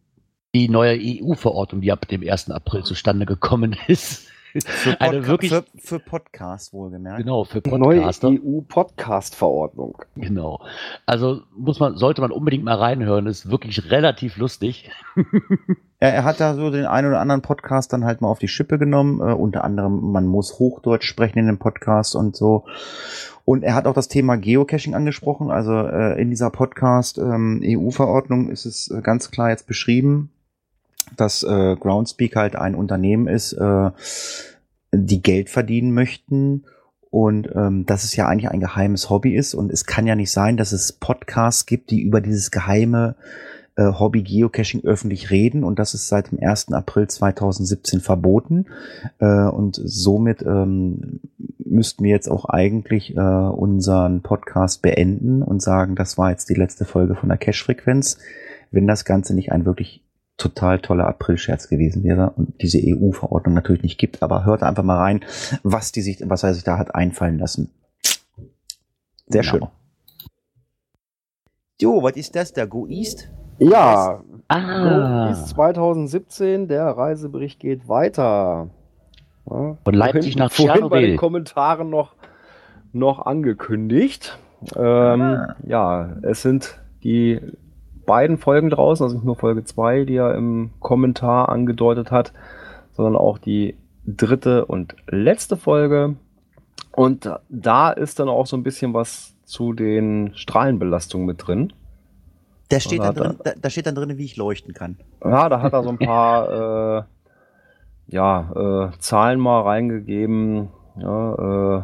die neue EU-Verordnung, die ab dem 1. April zustande gekommen ist. Für, Eine Podca wirklich- für, für Podcast wohlgemerkt. Genau, für Neue Podcaster. EU-Podcast-Verordnung. Genau. Also muss man, sollte man unbedingt mal reinhören, ist wirklich relativ lustig. Ja, er hat da so den einen oder anderen Podcast dann halt mal auf die Schippe genommen. Äh, unter anderem, man muss Hochdeutsch sprechen in dem Podcast und so. Und er hat auch das Thema Geocaching angesprochen. Also äh, in dieser Podcast ähm, EU-Verordnung ist es äh, ganz klar jetzt beschrieben, dass äh, Groundspeak halt ein Unternehmen ist, äh, die Geld verdienen möchten und ähm, dass es ja eigentlich ein geheimes Hobby ist. Und es kann ja nicht sein, dass es Podcasts gibt, die über dieses geheime äh, Hobby Geocaching öffentlich reden. Und das ist seit dem 1. April 2017 verboten. Äh, und somit ähm, müssten wir jetzt auch eigentlich äh, unseren Podcast beenden und sagen, das war jetzt die letzte Folge von der Cache-Frequenz, wenn das Ganze nicht ein wirklich total toller April-Scherz gewesen wäre und diese EU-Verordnung natürlich nicht gibt. Aber hört einfach mal rein, was die sich, was er sich da hat einfallen lassen. Sehr Genau. schön. Jo, was ist das? Der Go East? Ja, Ah, ist 2017, der Reisebericht geht weiter. Ja, Von Leipzig vorhin- nach vorhin bei Tschernobyl. den Kommentaren noch, noch angekündigt. Ähm, Ah. Ja, es sind die beiden Folgen draußen, also nicht nur Folge 2, die er im Kommentar angedeutet hat, sondern auch die dritte und letzte Folge. Und da ist dann auch so ein bisschen was zu den Strahlenbelastungen mit drin. Da steht, dann drin, da, da steht dann drin, wie ich leuchten kann. Ja, da hat er so ein paar äh, ja, äh, Zahlen mal reingegeben. Ja, äh,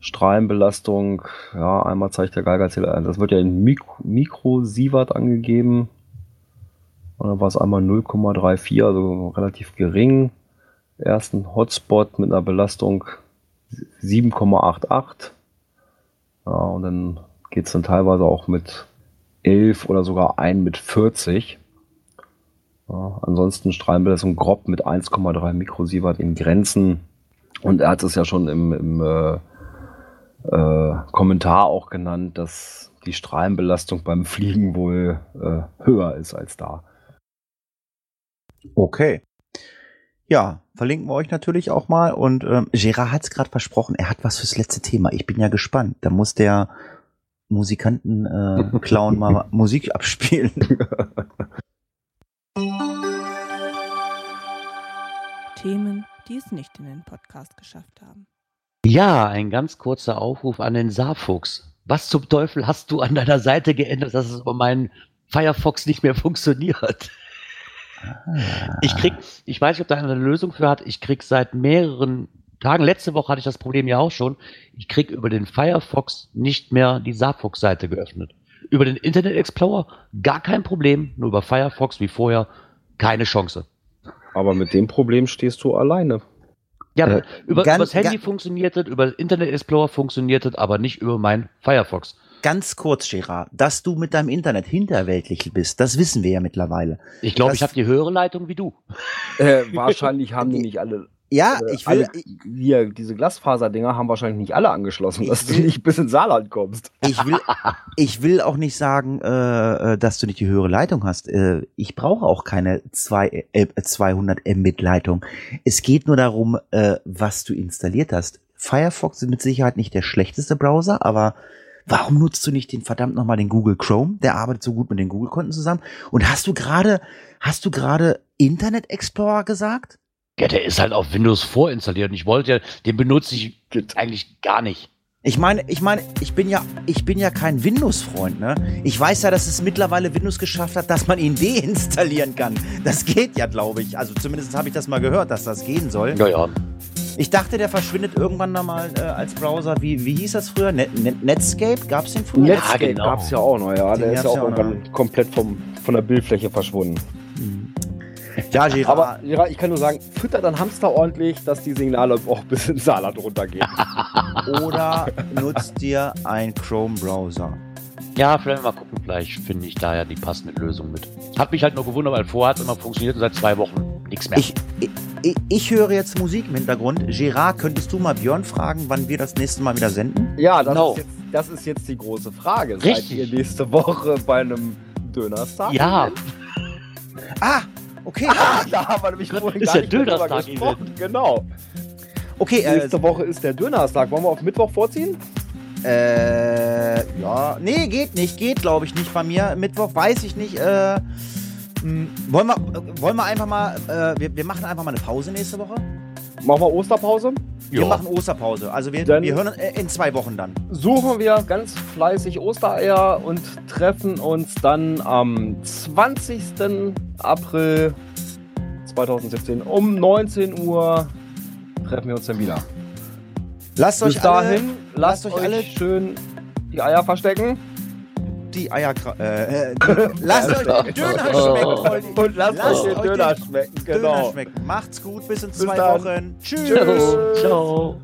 Strahlenbelastung, ja, einmal zeigt der Geigerzähler, an. das wird ja in Mik Mikrosievert angegeben. Und dann war es einmal 0,34, also relativ gering. Ersten Hotspot mit einer Belastung 7,88. Ja, und dann geht es dann teilweise auch mit 11 oder sogar ein mit 40. Ja, ansonsten Strahlenbelastung grob mit 1,3 Mikrosievert in Grenzen. Und er hat es ja schon im, im äh, äh, Kommentar auch genannt, dass die Strahlenbelastung beim Fliegen wohl äh, höher ist als da. Okay. Ja, verlinken wir euch natürlich auch mal. Und ähm, Gerard hat es gerade versprochen, er hat was fürs letzte Thema. Ich bin ja gespannt. Da muss der Musikanten äh, Clown mal Musik abspielen. Themen, die es nicht in den Podcast geschafft haben. Ja, ein ganz kurzer Aufruf an den Saarfuchs. Was zum Teufel hast du an deiner Seite geändert, dass es über meinen Firefox nicht mehr funktioniert? Ich krieg, ich weiß nicht, ob da eine Lösung für hat. Ich krieg seit mehreren Tagen, letzte Woche hatte ich das Problem ja auch schon, ich krieg über den Firefox nicht mehr die Saarfuchs-Seite geöffnet. Über den Internet Explorer gar kein Problem, nur über Firefox wie vorher keine Chance. Aber mit dem Problem stehst du alleine. Ja, Äh, über, ganz- übers Handy funktioniert es, über Internet Explorer funktioniert es, aber nicht über mein Firefox. Ganz kurz, Gerard, dass du mit deinem Internet hinterweltlich bist, das wissen wir ja mittlerweile. Ich glaube, Das- ich habe die höhere Leitung wie du. Äh, wahrscheinlich haben die nicht alle. Ja, äh, ich will, alle, hier, diese Glasfaserdinger haben wahrscheinlich nicht alle angeschlossen, dass du will- nicht bis ins Saarland kommst. ich will, ich will auch nicht sagen, äh, äh, dass du nicht die höhere Leitung hast. Äh, ich brauche auch keine zwei, äh, 200 Mbit Leitung. Es geht nur darum, äh, was du installiert hast. Firefox ist mit Sicherheit nicht der schlechteste Browser, aber warum nutzt du nicht den verdammt nochmal den Google Chrome? Der arbeitet so gut mit den Google-Konten zusammen. Und hast du gerade, hast du gerade Internet Explorer gesagt? Ja, der ist halt auf Windows vorinstalliert und ich wollte ja, den benutze ich eigentlich gar nicht. Ich meine, ich meine, ich bin ja, ich bin ja kein Windows-Freund, ne? Ich weiß ja, dass es mittlerweile Windows geschafft hat, dass man ihn deinstallieren kann. Das geht ja, glaube ich. Also zumindest habe ich das mal gehört, dass das gehen soll. Ja, ja. Ich dachte, der verschwindet irgendwann da mal äh, als Browser. Wie, wie hieß das früher? Net, Net, Netscape? Gab es den früher? Netscape. genau. gab's ja auch noch, ja. Den Der ist ja auch ja auch noch. irgendwann komplett vom, von der Bildfläche verschwunden. Ja, Gerard. Aber Gerard, ich kann nur sagen, fütter dein Hamster ordentlich, dass die Signale auch bis ins Saarland runtergehen. oder nutzt dir ein Chrome-Browser. Ja, vielleicht mal gucken, vielleicht finde ich da ja die passende Lösung mit. Hat mich halt nur gewundert, weil vorher hat es immer funktioniert und seit zwei Wochen nichts mehr. Ich, ich, ich höre jetzt Musik im Hintergrund. Gerard, könntest du mal Björn fragen, wann wir das nächste Mal wieder senden? Ja, das, Genau. ist, jetzt, das ist jetzt die große Frage. Seid Richtig. ihr nächste Woche bei einem Dönerstag? ja, Ah, okay. Da haben wir nämlich vorhin ist gar der nicht drüber Dönerstag gesprochen. Genau. Okay, äh, Nächste Woche ist der Dönerstag. Wollen wir auf Mittwoch vorziehen? Äh, ja. Nee, geht nicht. Geht, glaube ich, nicht bei mir. Mittwoch weiß ich nicht. Äh, mh, wollen, wir, äh, wollen wir einfach mal. Äh, wir, wir machen einfach mal eine Pause nächste Woche. Machen wir Osterpause? Wir ja. machen Osterpause. Also wir, Dann- wir hören in zwei Wochen dann. Suchen wir ganz fleißig Ostereier und treffen uns dann am 20. April 2017 um 19 Uhr. Treffen wir uns dann wieder. Lasst Bis euch alle dahin, lasst, lasst euch euch alle- schön die Eier verstecken. Die Eier. Äh, äh, lasst euch den Döner schmecken. Freunde. Und lasst, Lasst euch den Döner den schmecken. Döner Genau. schmecken. Macht's gut. Bis in Bis zwei dann. Wochen. Tschüss. Tschüss. Ciao.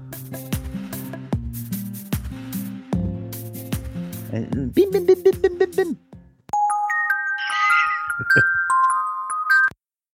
Äh, Bim, bim, bim, bim, bim, bim, bim.